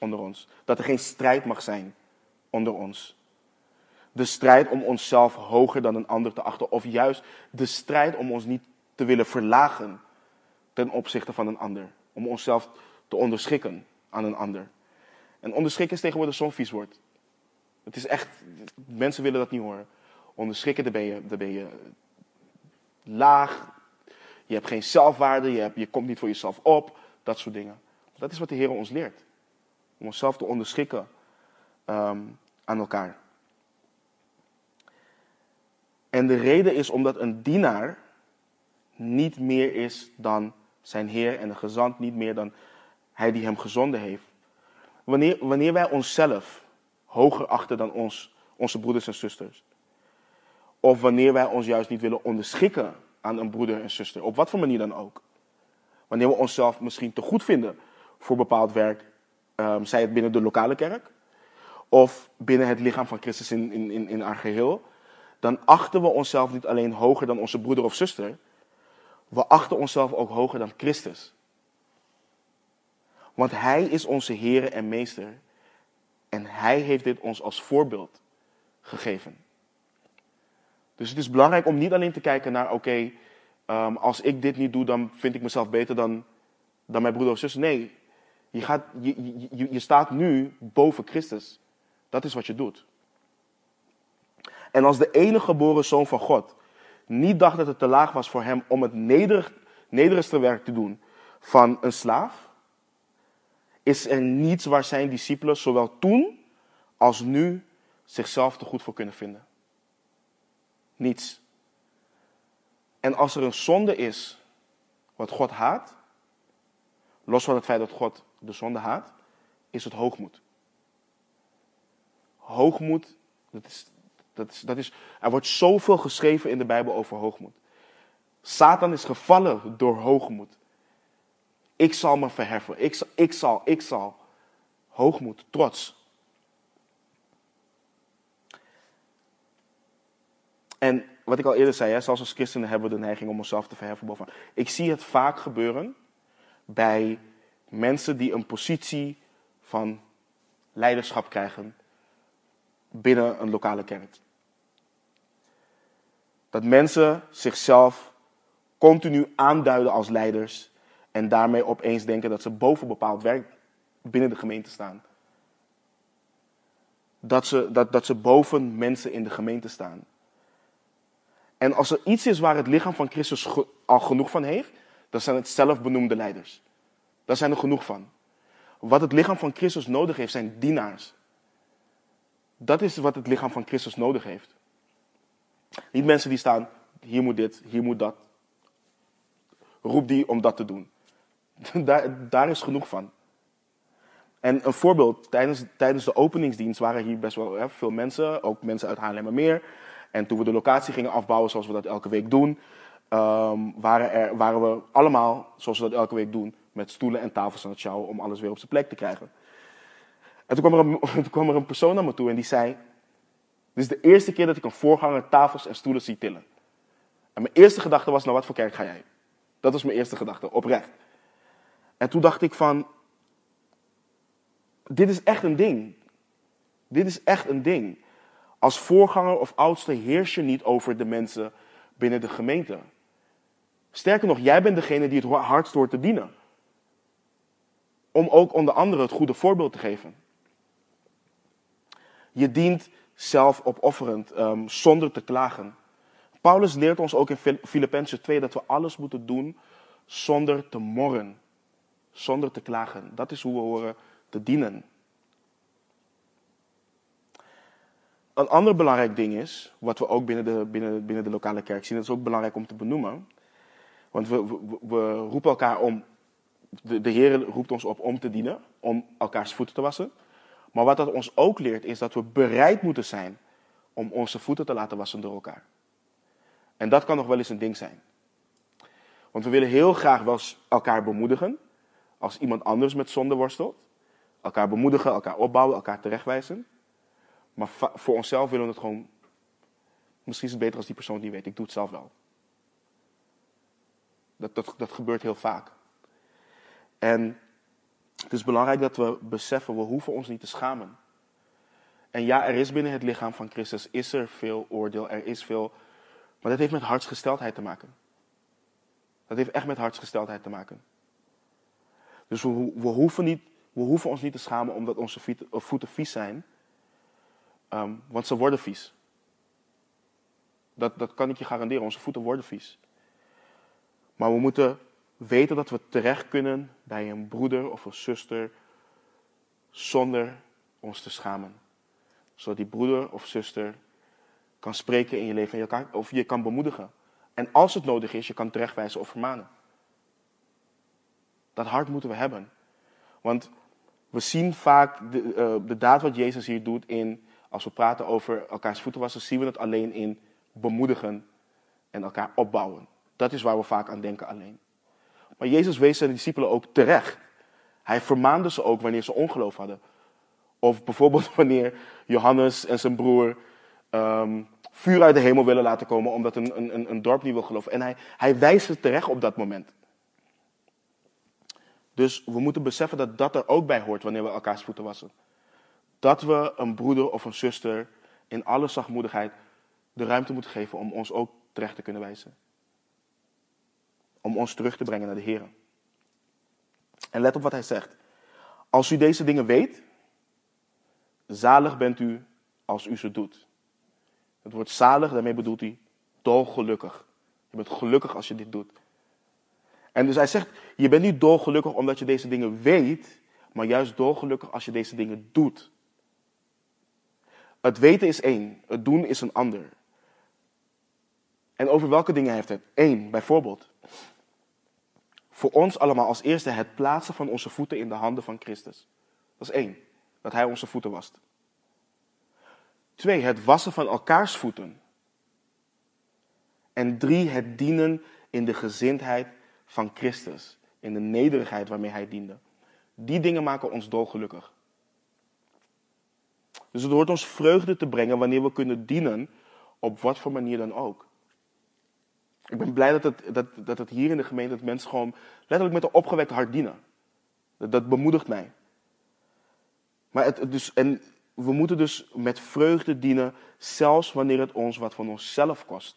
onder ons. Dat er geen strijd mag zijn onder ons. De strijd om onszelf hoger dan een ander te achten. Of juist de strijd om ons niet te willen verlagen ten opzichte van een ander. Om onszelf te onderschikken aan een ander. En onderschikken is tegenwoordig zo'n vies woord. Het is echt, mensen willen dat niet horen. Onderschikken, dan ben je, dan ben je laag. Je hebt geen zelfwaarde, je, hebt, je komt niet voor jezelf op. Dat soort dingen. Dat is wat de Heer ons leert. Om onszelf te onderschikken um, aan elkaar. En de reden is omdat een dienaar niet meer is dan zijn Heer en een gezant niet meer dan hij die hem gezonden heeft. Wanneer, wanneer wij onszelf hoger achten dan ons, onze broeders en zusters. Of wanneer wij ons juist niet willen onderschikken aan een broeder en zuster. Op wat voor manier dan ook. Wanneer we onszelf misschien te goed vinden voor bepaald werk. Um, zij het binnen de lokale kerk. Of binnen het lichaam van Christus in, in, in, in haar geheel. Dan achten we onszelf niet alleen hoger dan onze broeder of zuster. We achten onszelf ook hoger dan Christus. Want Hij is onze Heer en Meester. En Hij heeft dit ons als voorbeeld gegeven. Dus het is belangrijk om niet alleen te kijken naar, oké, um, als ik dit niet doe, dan vind ik mezelf beter dan, dan mijn broeder of zus. Nee, je, gaat, je, je, je staat nu boven Christus. Dat is wat je doet. En als de enige geboren zoon van God niet dacht dat het te laag was voor hem om het nederig, nederigste werk te doen van een slaaf, is er niets waar zijn discipelen zowel toen als nu zichzelf te goed voor kunnen vinden. Niets. En als er een zonde is wat God haat, los van het feit dat God de zonde haat, is het hoogmoed. Hoogmoed, dat is, dat is, dat is, er wordt zoveel geschreven in de Bijbel over hoogmoed. Satan is gevallen door hoogmoed. Ik zal me verheffen. Ik zal, ik zal, ik zal. Hoogmoed, trots. En wat ik al eerder zei, hè, zelfs als christenen hebben we de neiging om onszelf te verheffen boven. Ik zie het vaak gebeuren bij mensen die een positie van leiderschap krijgen binnen een lokale kerk. Dat mensen zichzelf continu aanduiden als leiders en daarmee opeens denken dat ze boven bepaald werk binnen de gemeente staan. Dat ze, dat, dat ze boven mensen in de gemeente staan. En als er iets is waar het lichaam van Christus al genoeg van heeft, dan zijn het zelfbenoemde leiders. Daar zijn er genoeg van. Wat het lichaam van Christus nodig heeft, zijn dienaars. Dat is wat het lichaam van Christus nodig heeft. Niet mensen die staan, hier moet dit, hier moet dat. Roep die om dat te doen. Daar, daar is genoeg van. En een voorbeeld, tijdens, tijdens de openingsdienst waren hier best wel hè, veel mensen, ook mensen uit Haarlemmermeer. En toen we de locatie gingen afbouwen, zoals we dat elke week doen, ehm, waren, er, waren we allemaal, zoals we dat elke week doen, met stoelen en tafels aan het sjouwen om alles weer op zijn plek te krijgen. En toen kwam, er een, toen kwam er een persoon naar me toe en die zei, dit is de eerste keer dat ik een voorganger tafels en stoelen zie tillen. En mijn eerste gedachte was, nou wat voor kerk ga jij? Dat was mijn eerste gedachte, oprecht. En toen dacht ik van, dit is echt een ding. Dit is echt een ding. Als voorganger of oudste heers je niet over de mensen binnen de gemeente. Sterker nog, jij bent degene die het hardst hoort te dienen. Om ook onder anderen het goede voorbeeld te geven. Je dient zelfopofferend, um, zonder te klagen. Paulus leert ons ook in Filippenzen 2 dat we alles moeten doen zonder te morren. Zonder te klagen. Dat is hoe we horen te dienen. Een ander belangrijk ding is, wat we ook binnen de, binnen, binnen de lokale kerk zien, dat is ook belangrijk om te benoemen. Want we, we, we roepen elkaar om, de, de Heer roept ons op om te dienen, om elkaars voeten te wassen. Maar wat dat ons ook leert, is dat we bereid moeten zijn om onze voeten te laten wassen door elkaar. En dat kan nog wel eens een ding zijn. Want we willen heel graag wel elkaar bemoedigen als iemand anders met zonde worstelt. Elkaar bemoedigen, elkaar opbouwen, elkaar terechtwijzen. Maar voor onszelf willen we het gewoon. Misschien is het beter als die persoon niet weet. Ik doe het zelf wel. Dat, dat, dat gebeurt heel vaak. En het is belangrijk dat we beseffen, we hoeven ons niet te schamen. En ja, er is binnen het lichaam van Christus is er veel oordeel, er is veel. Maar dat heeft met hartsgesteldheid te maken. Dat heeft echt met hartsgesteldheid te maken. Dus we, hoeven, niet, we hoeven ons niet te schamen omdat onze voeten vies zijn. Ehm, want ze worden vies. Dat, dat kan ik je garanderen, onze voeten worden vies. Maar we moeten weten dat we terecht kunnen bij een broeder of een zuster zonder ons te schamen. Zodat die broeder of zuster kan spreken in je leven en je of je kan bemoedigen. En als het nodig is, je kan terechtwijzen of vermanen. Dat hart moeten we hebben. Want we zien vaak de, uh, de daad wat Jezus hier doet in, als we praten over elkaars voeten wassen, zien we het alleen in bemoedigen en elkaar opbouwen. Dat is waar we vaak aan denken alleen. Maar Jezus wees zijn discipelen ook terecht. Hij vermaande ze ook wanneer ze ongeloof hadden. Of bijvoorbeeld wanneer Johannes en zijn broer um, vuur uit de hemel willen laten komen omdat een, een, een dorp niet wil geloven. En hij, hij wijst ze terecht op dat moment. Dus we moeten beseffen dat dat er ook bij hoort wanneer we elkaars voeten wassen. Dat we een broeder of een zuster in alle zachtmoedigheid de ruimte moeten geven om ons ook terecht te kunnen wijzen om ons terug te brengen naar de Heer. En let op wat hij zegt. Als u deze dingen weet, zalig bent u als u ze doet. Het woord zalig, daarmee bedoelt hij dolgelukkig. Je bent gelukkig als je dit doet. En dus hij zegt, je bent niet dolgelukkig omdat je deze dingen weet, maar juist dolgelukkig als je deze dingen doet. Het weten is één, het doen is een ander. En over welke dingen heeft het? Eén, bijvoorbeeld voor ons allemaal als eerste het plaatsen van onze voeten in de handen van Christus. Dat is één, dat Hij onze voeten wast. Twee, het wassen van elkaars voeten. En drie, het dienen in de gezindheid van Christus. In de nederigheid waarmee Hij diende. Die dingen maken ons dolgelukkig. Dus het hoort ons vreugde te brengen wanneer we kunnen dienen op wat voor manier dan ook. Ik ben blij dat het, dat, dat het hier in de gemeente, dat mensen gewoon letterlijk met een opgewekte hart dienen. Dat, dat bemoedigt mij. Maar het, dus, en we moeten dus met vreugde dienen, zelfs wanneer het ons wat van onszelf kost.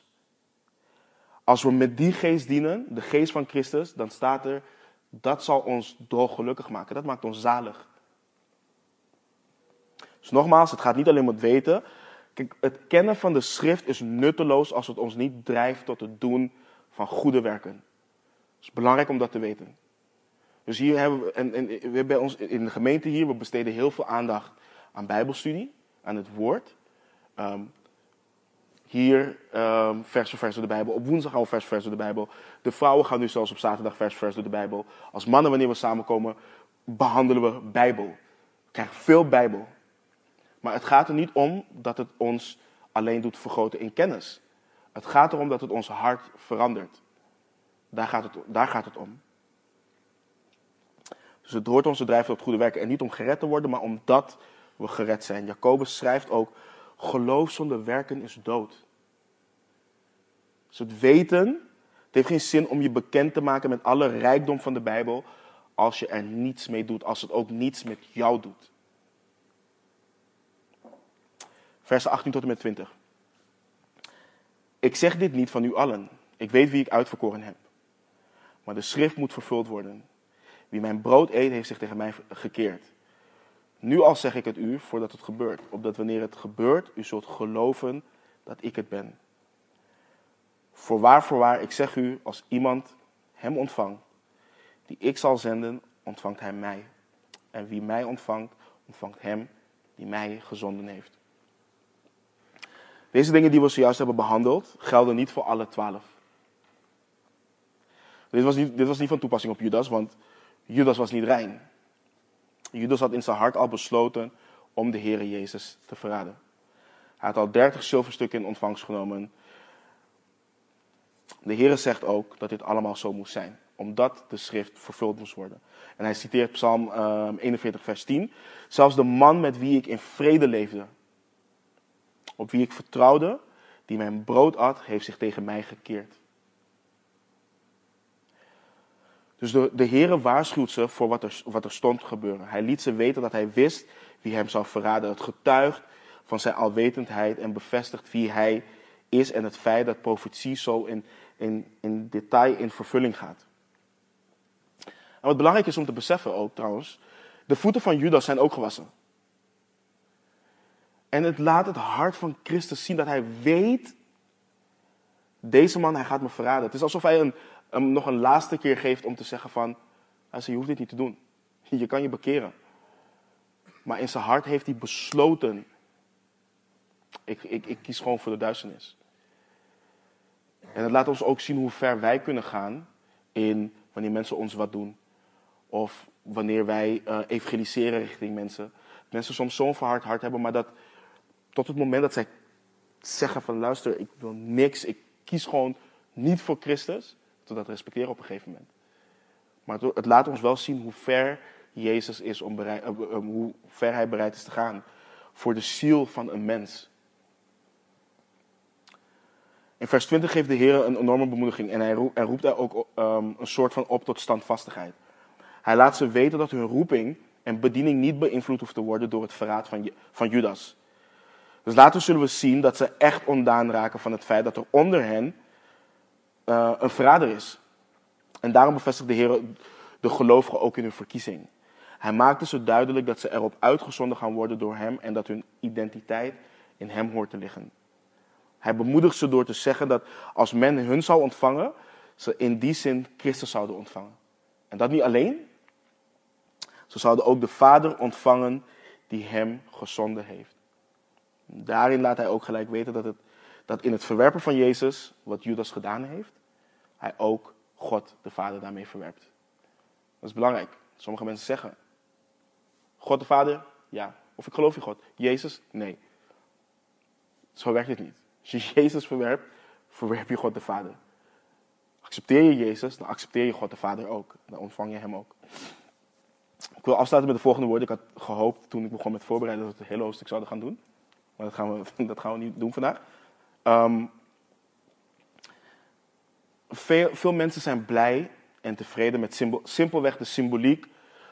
Als we met die geest dienen, de geest van Christus, dan staat er, dat zal ons dolgelukkig maken. Dat maakt ons zalig. Dus nogmaals, het gaat niet alleen om het weten, Kijk, het kennen van de schrift is nutteloos als het ons niet drijft tot het doen van goede werken. Het is belangrijk om dat te weten. Dus hier hebben we, en, en we bij ons in de gemeente hier, we besteden heel veel aandacht aan bijbelstudie, aan het woord. Um, hier um, vers voor vers door de Bijbel. Op woensdag gaan we vers voor vers door de Bijbel. De vrouwen gaan nu zelfs op zaterdag vers voor vers door de Bijbel. Als mannen, wanneer we samenkomen, behandelen we Bijbel. We krijgen veel Bijbel. Maar het gaat er niet om dat het ons alleen doet vergroten in kennis. Het gaat erom dat het ons hart verandert. Daar gaat het, daar gaat het om. Dus het hoort onze drijven tot goede werken. En niet om gered te worden, maar omdat we gered zijn. Jacobus schrijft ook, geloof zonder werken is dood. Dus het weten, het heeft geen zin om je bekend te maken met alle rijkdom van de Bijbel, als je er niets mee doet, als het ook niets met jou doet. Vers 18 tot en met 20. Ik zeg dit niet van u allen. Ik weet wie ik uitverkoren heb. Maar de schrift moet vervuld worden. Wie mijn brood eet, heeft zich tegen mij gekeerd. Nu al zeg ik het u voordat het gebeurt, opdat wanneer het gebeurt, u zult geloven dat ik het ben. Voorwaar, voorwaar, ik zeg u, als iemand hem ontvangt, die ik zal zenden, ontvangt hij mij. En wie mij ontvangt, ontvangt hem die mij gezonden heeft. Deze dingen die we zojuist hebben behandeld, gelden niet voor alle twaalf. Dit was niet, dit was niet van toepassing op Judas, want Judas was niet rein. Judas had in zijn hart al besloten om de Heere Jezus te verraden. Hij had al dertig zilverstukken in ontvangst genomen. De Heere zegt ook dat dit allemaal zo moest zijn, omdat de schrift vervuld moest worden. En hij citeert Psalm 41, ehm, vers 10. Zelfs de man met wie ik in vrede leefde, op wie ik vertrouwde, die mijn brood at, heeft zich tegen mij gekeerd. Dus de, de Heere waarschuwt ze voor wat er, wat er stond gebeuren. Hij liet ze weten dat hij wist wie hem zou verraden. Het getuigt van zijn alwetendheid en bevestigt wie hij is en het feit dat profetie zo in, in, in detail in vervulling gaat. En wat belangrijk is om te beseffen ook trouwens, de voeten van Judas zijn ook gewassen. En het laat het hart van Christus zien dat hij weet, deze man, hij gaat me verraden. Het is alsof hij een, hem nog een laatste keer geeft om te zeggen van, je hoeft dit niet te doen. Je kan je bekeren. Maar in zijn hart heeft hij besloten, ik, ik, ik kies gewoon voor de duisternis. En het laat ons ook zien hoe ver wij kunnen gaan in wanneer mensen ons wat doen. Of wanneer wij uh, evangeliseren richting mensen. Mensen soms zo'n verhard hart hebben, maar dat tot het moment dat zij zeggen van luister, ik wil niks, ik kies gewoon niet voor Christus te dat respecteren op een gegeven moment. Maar het laat ons wel zien hoe ver Jezus is, om uh, uh, hoe ver hij bereid is te gaan voor de ziel van een mens. In vers 20 geeft de Heer een enorme bemoediging en hij roept, daar ook um, een soort van op tot standvastigheid. Hij laat ze weten dat hun roeping en bediening niet beïnvloed hoeft te worden door het verraad van, van Judas. Dus later zullen we zien dat ze echt ondaan raken van het feit dat er onder hen uh, een verrader is. En daarom bevestigt de Heer de gelovigen ook in hun verkiezing. Hij maakte ze duidelijk dat ze erop uitgezonden gaan worden door Hem en dat hun identiteit in Hem hoort te liggen. Hij bemoedigt ze door te zeggen dat als men hun zou ontvangen, ze in die zin Christus zouden ontvangen. En dat niet alleen. Ze zouden ook de Vader ontvangen die Hem gezonden heeft. Daarin laat hij ook gelijk weten dat, het, dat in het verwerpen van Jezus, wat Judas gedaan heeft, hij ook God de Vader daarmee verwerpt. Dat is belangrijk. Sommige mensen zeggen, God de Vader, ja. Of ik geloof in God. Jezus, nee. Zo werkt het niet. Als je Jezus verwerpt, verwerp je God de Vader. Accepteer je Jezus, dan accepteer je God de Vader ook. Dan ontvang je Hem ook. Ik wil afsluiten met de volgende woorden. Ik had gehoopt toen ik begon met voorbereiden dat we het hele hoofdstuk zouden gaan doen. Maar dat gaan we, dat gaan we niet doen vandaag. Um, veel, veel mensen zijn blij en tevreden met simpelweg de symboliek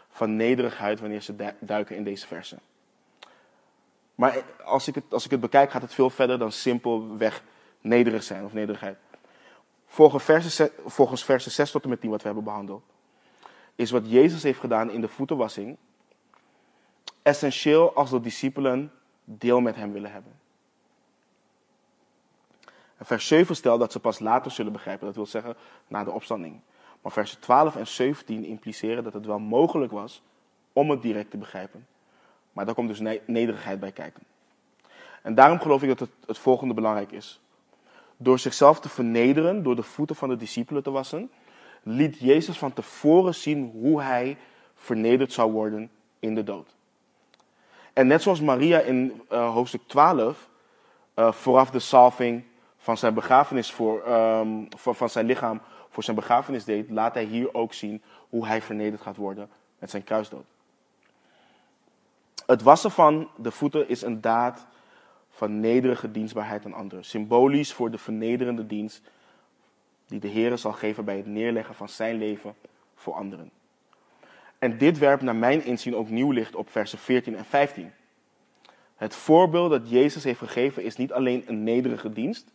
van nederigheid wanneer ze duiken in deze versen. Maar als ik, het, als ik het bekijk, gaat het veel verder dan simpelweg nederig zijn of nederigheid. Volgens versen, volgens versen 6 tot en met 10 wat we hebben behandeld, is wat Jezus heeft gedaan in de voetenwassing essentieel als de discipelen deel met hem willen hebben. En vers 7 stelt dat ze pas later zullen begrijpen, dat wil zeggen na de opstanding. Maar vers 12 en 17 impliceren dat het wel mogelijk was om het direct te begrijpen. Maar daar komt dus nederigheid bij kijken. En daarom geloof ik dat het, het volgende belangrijk is. door zichzelf te vernederen, door de voeten van de discipelen te wassen, liet Jezus van tevoren zien hoe hij vernederd zou worden in de dood. En net zoals Maria in uh, hoofdstuk 12 uh, vooraf de salving van zijn begrafenis voor, um, voor, van zijn lichaam voor zijn begrafenis deed, laat hij hier ook zien hoe hij vernederd gaat worden met zijn kruisdood. Het wassen van de voeten is een daad van nederige dienstbaarheid aan anderen. Symbolisch voor de vernederende dienst die de Heer zal geven bij het neerleggen van zijn leven voor anderen. En dit werpt naar mijn inzien ook nieuw licht op versen 14 en 15. Het voorbeeld dat Jezus heeft gegeven is niet alleen een nederige dienst,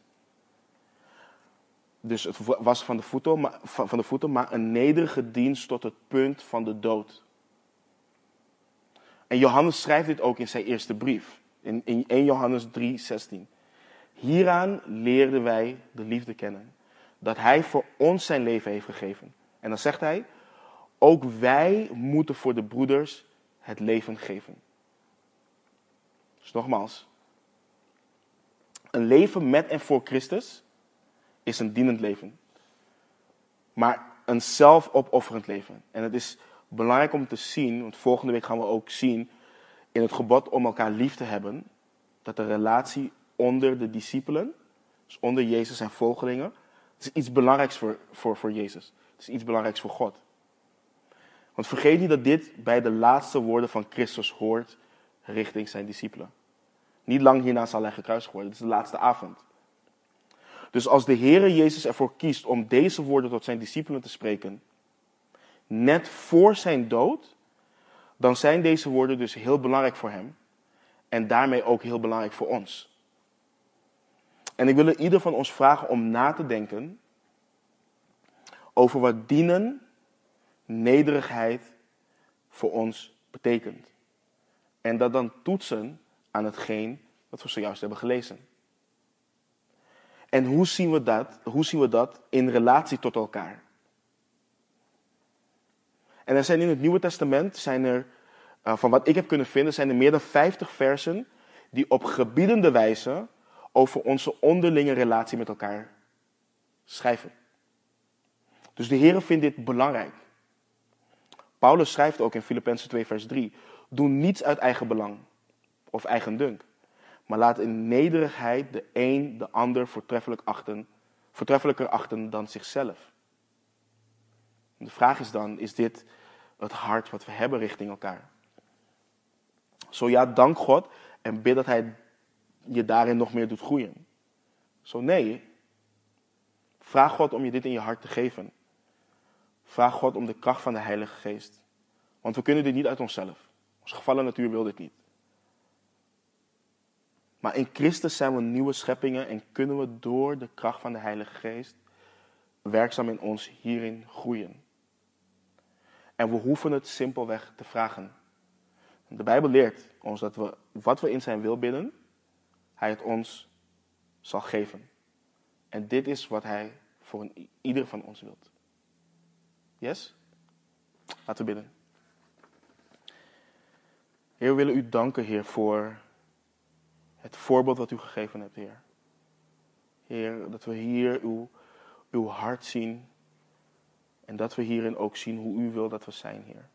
dus het was van de, voeten, maar, van de voeten, maar een nederige dienst tot het punt van de dood. En Johannes schrijft dit ook in zijn eerste brief, in, in 1 Johannes 3, 16. Hieraan leerden wij de liefde kennen, dat Hij voor ons zijn leven heeft gegeven. En dan zegt Hij, ook wij moeten voor de broeders het leven geven. Dus nogmaals, een leven met en voor Christus is een dienend leven. Maar een zelfopofferend leven. En het is belangrijk om te zien, want volgende week gaan we ook zien in het gebod om elkaar lief te hebben, dat de relatie onder de discipelen, dus onder Jezus en volgelingen, is iets belangrijks voor, voor, voor Jezus. Het is iets belangrijks voor God. Want vergeet niet dat dit bij de laatste woorden van Christus hoort richting zijn discipelen. Niet lang hierna zal hij gekruisigd worden. Het is de laatste avond. Dus als de Heere Jezus ervoor kiest om deze woorden tot zijn discipelen te spreken, net voor zijn dood, dan zijn deze woorden dus heel belangrijk voor hem en daarmee ook heel belangrijk voor ons. En ik wil ieder van ons vragen om na te denken over wat dienen, nederigheid voor ons betekent. En dat dan toetsen aan hetgeen wat we zojuist hebben gelezen. En hoe zien we dat, hoe zien we dat in relatie tot elkaar? En er zijn in het Nieuwe Testament, zijn er, uh, van wat ik heb kunnen vinden, zijn er meer dan 50 versen die op gebiedende wijze over onze onderlinge relatie met elkaar schrijven. Dus de Heer vindt dit belangrijk. Paulus schrijft ook in Filippenzen 2, vers 3: Doe niets uit eigen belang of eigen dunk, maar laat in nederigheid de een de ander voortreffelijk achten, voortreffelijker achten dan zichzelf. De vraag is dan, is dit het hart wat we hebben richting elkaar? Zo ja, dank God en bid dat Hij je daarin nog meer doet groeien. Zo nee, vraag God om je dit in je hart te geven. Vraag God om de kracht van de Heilige Geest. Want we kunnen dit niet uit onszelf. Onze gevallen natuur wil dit niet. Maar in Christus zijn we nieuwe scheppingen en kunnen we door de kracht van de Heilige Geest werkzaam in ons hierin groeien. En we hoeven het simpelweg te vragen. De Bijbel leert ons dat we wat we in zijn wil bidden, Hij het ons zal geven. En dit is wat Hij voor ieder van ons wilt. Yes? Laten we bidden. Heer, we willen u danken, Heer, voor het voorbeeld wat u gegeven hebt, Heer. Heer, dat we hier uw, uw hart zien en dat we hierin ook zien hoe u wil dat we zijn, Heer.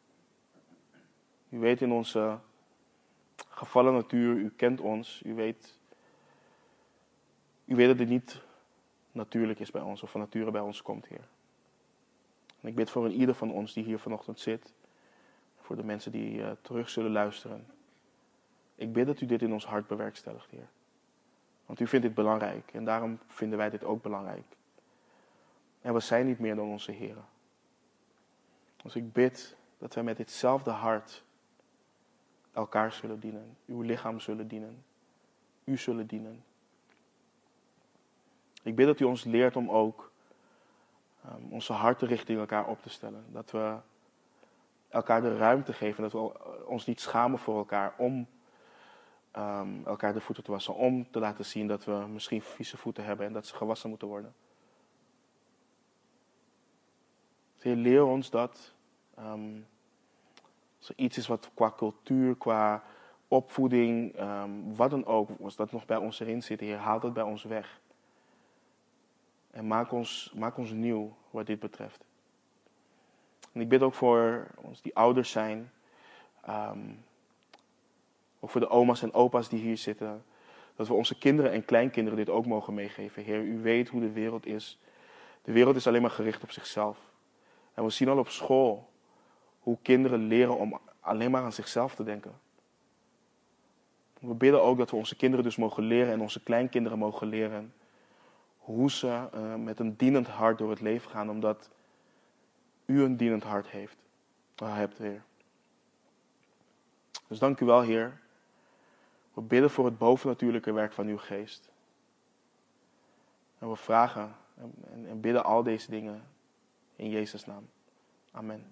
U weet in onze gevallen natuur, u kent ons, u weet, u weet dat dit niet natuurlijk is bij ons of van nature bij ons komt, Heer. En ik bid voor ieder van ons die hier vanochtend zit, voor de mensen die uh, terug zullen luisteren. Ik bid dat u dit in ons hart bewerkstelligt, Heer. Want u vindt dit belangrijk en daarom vinden wij dit ook belangrijk. En we zijn niet meer dan onze Heer. Dus ik bid dat wij met ditzelfde hart elkaar zullen dienen, uw lichaam zullen dienen, u zullen dienen. Ik bid dat u ons leert om ook um, onze harten richting elkaar op te stellen. Dat we elkaar de ruimte geven, dat we ons niet schamen voor elkaar om um, elkaar de voeten te wassen. Om te laten zien dat we misschien vieze voeten hebben en dat ze gewassen moeten worden. Heer, leer ons dat. Um, als er iets is wat qua cultuur, qua opvoeding, wat dan ook, als dat nog bij ons erin zit, Heer, haal dat bij ons weg. En maak ons, maak ons nieuw wat dit betreft. En ik bid ook voor ons die ouders zijn. Ehm, ook voor de oma's en opa's die hier zitten. Dat we onze kinderen en kleinkinderen dit ook mogen meegeven. Heer, u weet hoe de wereld is. De wereld is alleen maar gericht op zichzelf. En we zien al op school hoe kinderen leren om alleen maar aan zichzelf te denken. We bidden ook dat we onze kinderen dus mogen leren en onze kleinkinderen mogen leren hoe ze uh, met een dienend hart door het leven gaan, omdat u een dienend hart heeft, hebt, Heer. Dus dank u wel, Heer. We bidden voor het bovennatuurlijke werk van uw geest. En we vragen en, en bidden al deze dingen in Jezus' naam. Amen.